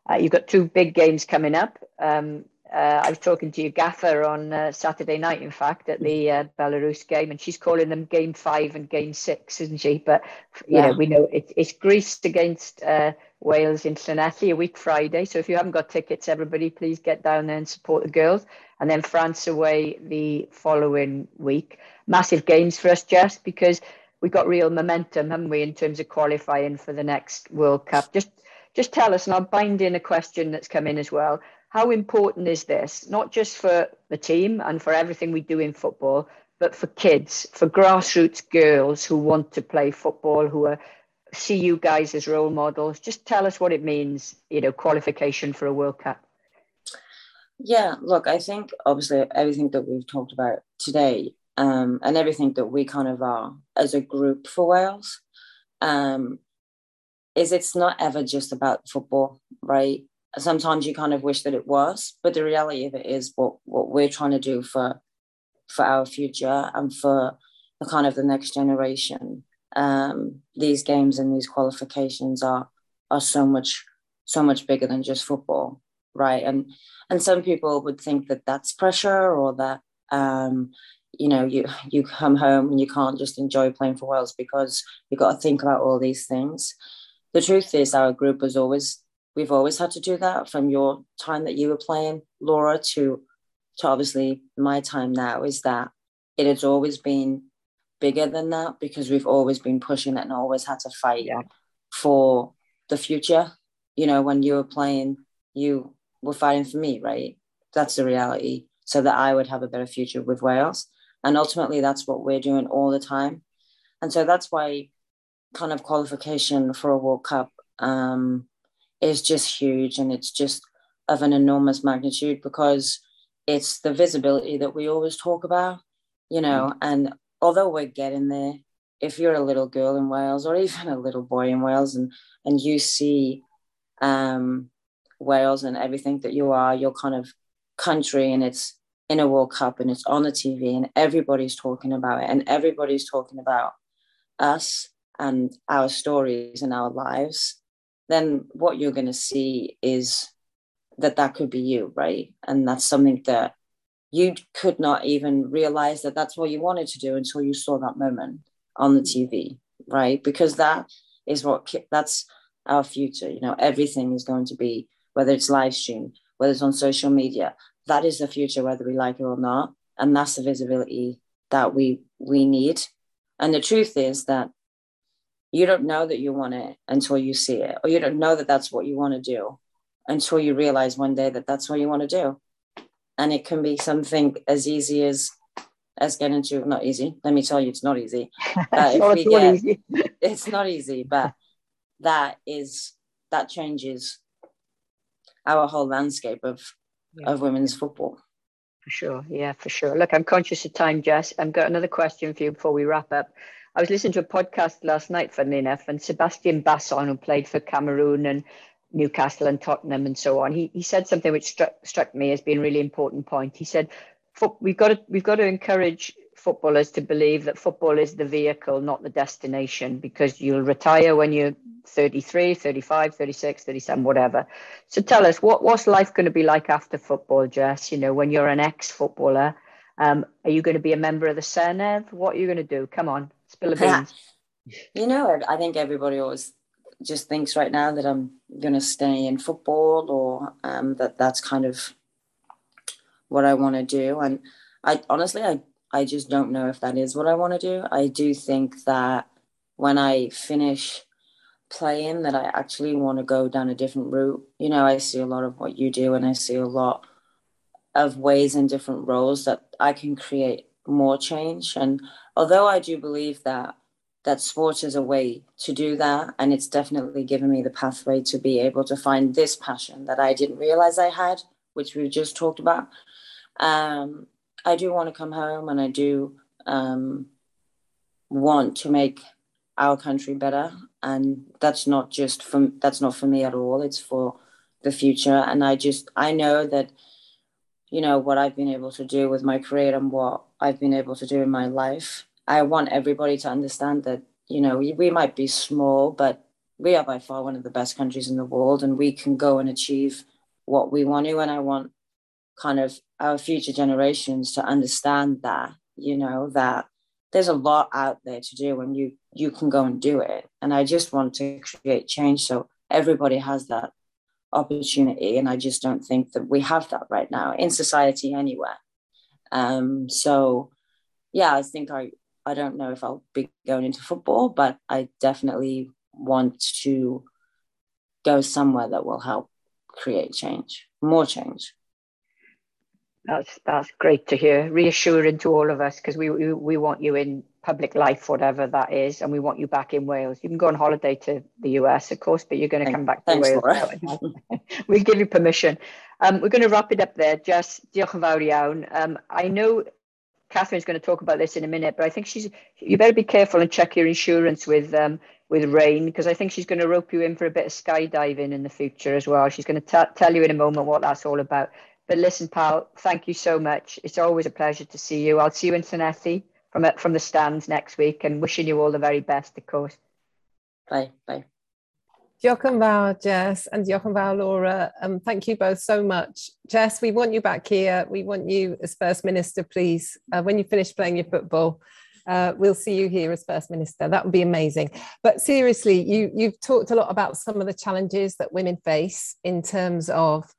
[SPEAKER 14] Uh, you've got two big games coming up. Um, uh, I was talking to your gaffer on uh, Saturday night, in fact, at the uh, Belarus game, and she's calling them Game Five and Game Six, isn't she? But you yeah. know, we know it, it's Greece against uh, Wales in Llanelli a week Friday. So if you haven't got tickets, everybody, please get down there and support the girls. And then France away the following week. Massive games for us, Jess, because we got real momentum, haven't we, in terms of qualifying for the next World Cup? Just just tell us, and I'll bind in a question that's come in as well how important is this, not just for the team and for everything we do in football, but for kids, for grassroots girls who want to play football, who are see you guys as role models. Just tell us what it means, you know, qualification for a World Cup.
[SPEAKER 15] Yeah, look, I think obviously everything that we've talked about today um, and everything that we kind of are as a group for Wales um, is it's not ever just about football, right? Sometimes you kind of wish that it was but the reality of it is what what we're trying to do for for our future and for the kind of the next generation um, these games and these qualifications are are so much so much bigger than just football right? And and some people would think that that's pressure or that um, you know you you come home and you can't just enjoy playing for Wales because you've got to think about all these things. The truth is our group was always we've always had to do that from your time that you were playing, Laura, to to obviously my time now, is that it has always been bigger than that because we've always been pushing it and always had to fight yeah. for the future. You know, when you were playing, you were fighting for me, right? That's the reality. So that I would have a better future with Wales. And ultimately that's what we're doing all the time. And so that's why kind of qualification for a World Cup um, is just huge and it's just of an enormous magnitude because it's the visibility that we always talk about, you know, mm. and although we're getting there, if you're a little girl in Wales or even a little boy in Wales and and you see um, Wales and everything that you are, your kind of country and it's in a World Cup and it's on the TV and everybody's talking about it and everybody's talking about us and our stories and our lives then what you're going to see is that that could be you, right? And that's something that you could not even realize that that's what you wanted to do until you saw that moment on the TV, right? Because that is what that's our future. You know, everything is going to be whether it's live stream, whether it's on social media. That is the future, whether we like it or not, and that's the visibility that we we need. And the truth is that you don't know that you want it until you see it or you don't know that that's what you want to do until you realize one day that that's what you want to do. And it can be something as easy as as getting to not easy let me tell you it's not easy. Uh,
[SPEAKER 14] get, easy.
[SPEAKER 15] it's not easy but that is that changes our whole landscape of yeah. of women's football.
[SPEAKER 14] For sure yeah for sure. Look i'm conscious of time jess. I've got another question for you before we wrap up I was listening to a podcast last night, funnily enough, and Sébastien Bassong, who played for Cameroon and Newcastle and Tottenham and so on. He, he said something which struck, struck me as being a really important point. He said, we've got to, we've got to encourage footballers to believe that football is the vehicle, not the destination, because you'll retire when you're 33, 35, 36, 37, whatever. So tell us, what, what's life going to be like after football, Jess? You know, when you're an ex-footballer, um, are you going to be a member of the Senedd? What are you going to do? Come on, spill a beans.
[SPEAKER 15] you know, I think everybody always just thinks right now that I'm going to stay in football or um, that that's kind of what I want to do. And I honestly, I, I just don't know if that is what I want to do. I do think that when I finish playing, that I actually want to go down a different route. You know, I see a lot of what you do, and I see a lot of ways and different roles that I can create more change. And although I do believe that that sports is a way to do that. And it's definitely given me the pathway to be able to find this passion that I didn't realize I had, which we've just talked about. Um, I do want to come home and I do um, want to make our country better. And that's not just from that's not for me at all. It's for the future. And I just I know that, you know, what I've been able to do with my career and what I've been able to do in my life I want everybody to understand that, you know, we, we might be small, but we are by far one of the best countries in the world and we can go and achieve what we want to. And I want kind of our future generations to understand that, you know, that there's a lot out there to do and you you can go and do it. And I just want to create change so everybody has that opportunity. And I just don't think that we have that right now in society anywhere. Um, so yeah, I think I, I don't know if I'll be going into football, but I definitely want to go somewhere that will help create change, more change.
[SPEAKER 14] That's that's great to hear, reassuring to all of us because we, we we want you in public life, whatever that is, and we want you back in Wales. You can go on holiday to the US, of course, but you're going to come back to
[SPEAKER 15] Thanks,
[SPEAKER 14] Wales. we'll give you permission. Um, we're going to wrap it up there. Just diolch yn fawr iawn. Um, I know Catherine's going to talk about this in a minute, but I think she's you better be careful and check your insurance with um, with Rain because I think she's going to rope you in for a bit of skydiving in the future as well. She's going to tell you in a moment what that's all about. But listen, pal, thank you so much. It's always a pleasure to see you. I'll see you in Llanelli from it from the stands next week, and wishing you all the very best, of course.
[SPEAKER 15] Bye, bye.
[SPEAKER 1] Diolch yn fawr, Jess, and diolch yn fawr, Laura. Um, thank you both so much. Jess, we want you back here. We want you as First Minister, please. Uh, when you finish playing your football, uh, we'll see you here as First Minister. That would be amazing. But seriously, you, you've talked a lot about some of the challenges that women face in terms of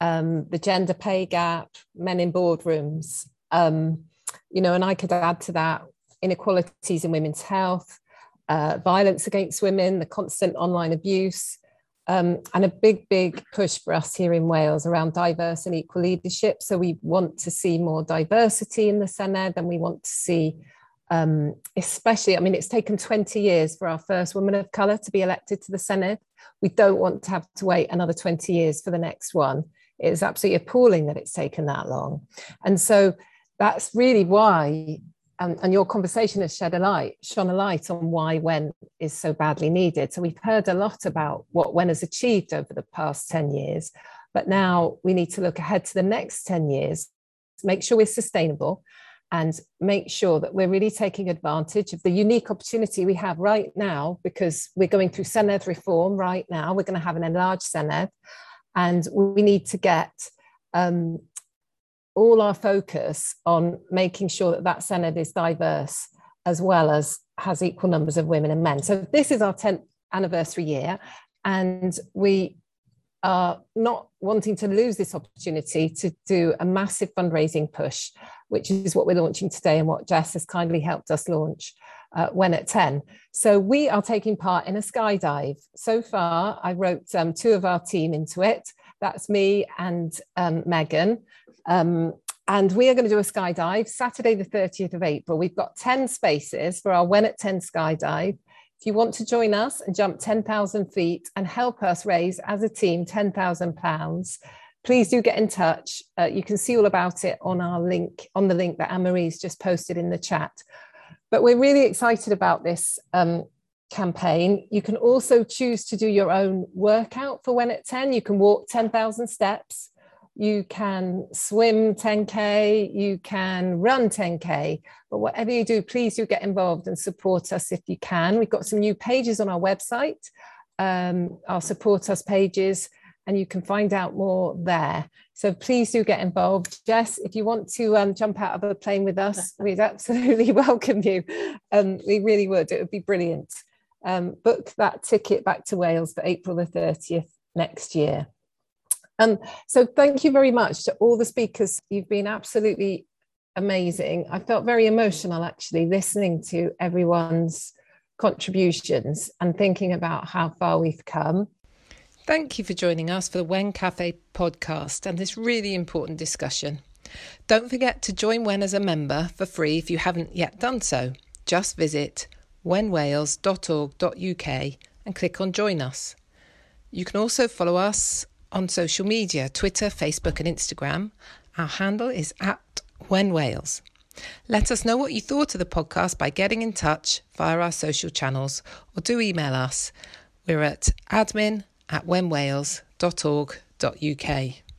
[SPEAKER 1] um, the gender pay gap, men in boardrooms. Um, you know, and I could add to that inequalities in women's health, uh, violence against women, the constant online abuse, um, and a big, big push for us here in Wales around diverse and equal leadership. So we want to see more diversity in the Senedd and we want to see, um, especially, I mean, it's taken 20 years for our first woman of colour to be elected to the Senedd. We don't want to have to wait another 20 years for the next one. It is absolutely appalling that it's taken that long. And so that's really why and, and, your conversation has shed a light, shone a light on why WEN is so badly needed. So we've heard a lot about what WEN has achieved over the past 10 years, but now we need to look ahead to the next 10 years, make sure we're sustainable and make sure that we're really taking advantage of the unique opportunity we have right now because we're going through Senedd reform right now. We're going to have an enlarged Senedd and we need to get um, all our focus on making sure that that Senedd is diverse as well as has equal numbers of women and men. So this is our 10th anniversary year, and we are not wanting to lose this opportunity to do a massive fundraising push, which is what we're launching today and what Jess has kindly helped us launch uh, WEN at 10. So we are taking part in a skydive. So far, I wrote um, two of our team into it. That's me and um, Megan. Um, and we are going to do a skydive Saturday, the 30th of April. We've got 10 spaces for our WEN at 10 skydive. If you want to join us and jump 10,000 feet and help us raise as a team £10,000, please do get in touch. Uh, you can see all about it on our link, on the link that Anne Marie's just posted in the chat. But we're really excited about this um, campaign. You can also choose to do your own workout for WEN at 10. You can walk 10,000 steps, you can swim 10K, you can run 10K. But whatever you do, please do get involved and support us if you can. We've got some new pages on our website, um, our support us pages, and you can find out more there. So please do get involved. Jess, if you want to um, jump out of a plane with us, we'd absolutely welcome you. Um, we really would. It would be brilliant um, book that ticket back to Wales for April the 30th next year. Um, so thank you very much to all the speakers. You've been absolutely amazing. I felt very emotional actually listening to everyone's contributions and thinking about how far we've come. Thank you for joining us for the WEN Cafe podcast and this really important discussion. Don't forget to join WEN as a member for free if you haven't yet done so. Just visit wenwales.org.uk and click on Join Us. You can also follow us on social media Twitter, Facebook, and Instagram. Our handle is at wenwales. Let us know what you thought of the podcast by getting in touch via our social channels or do email us. We're at admin at wenwales.org.uk.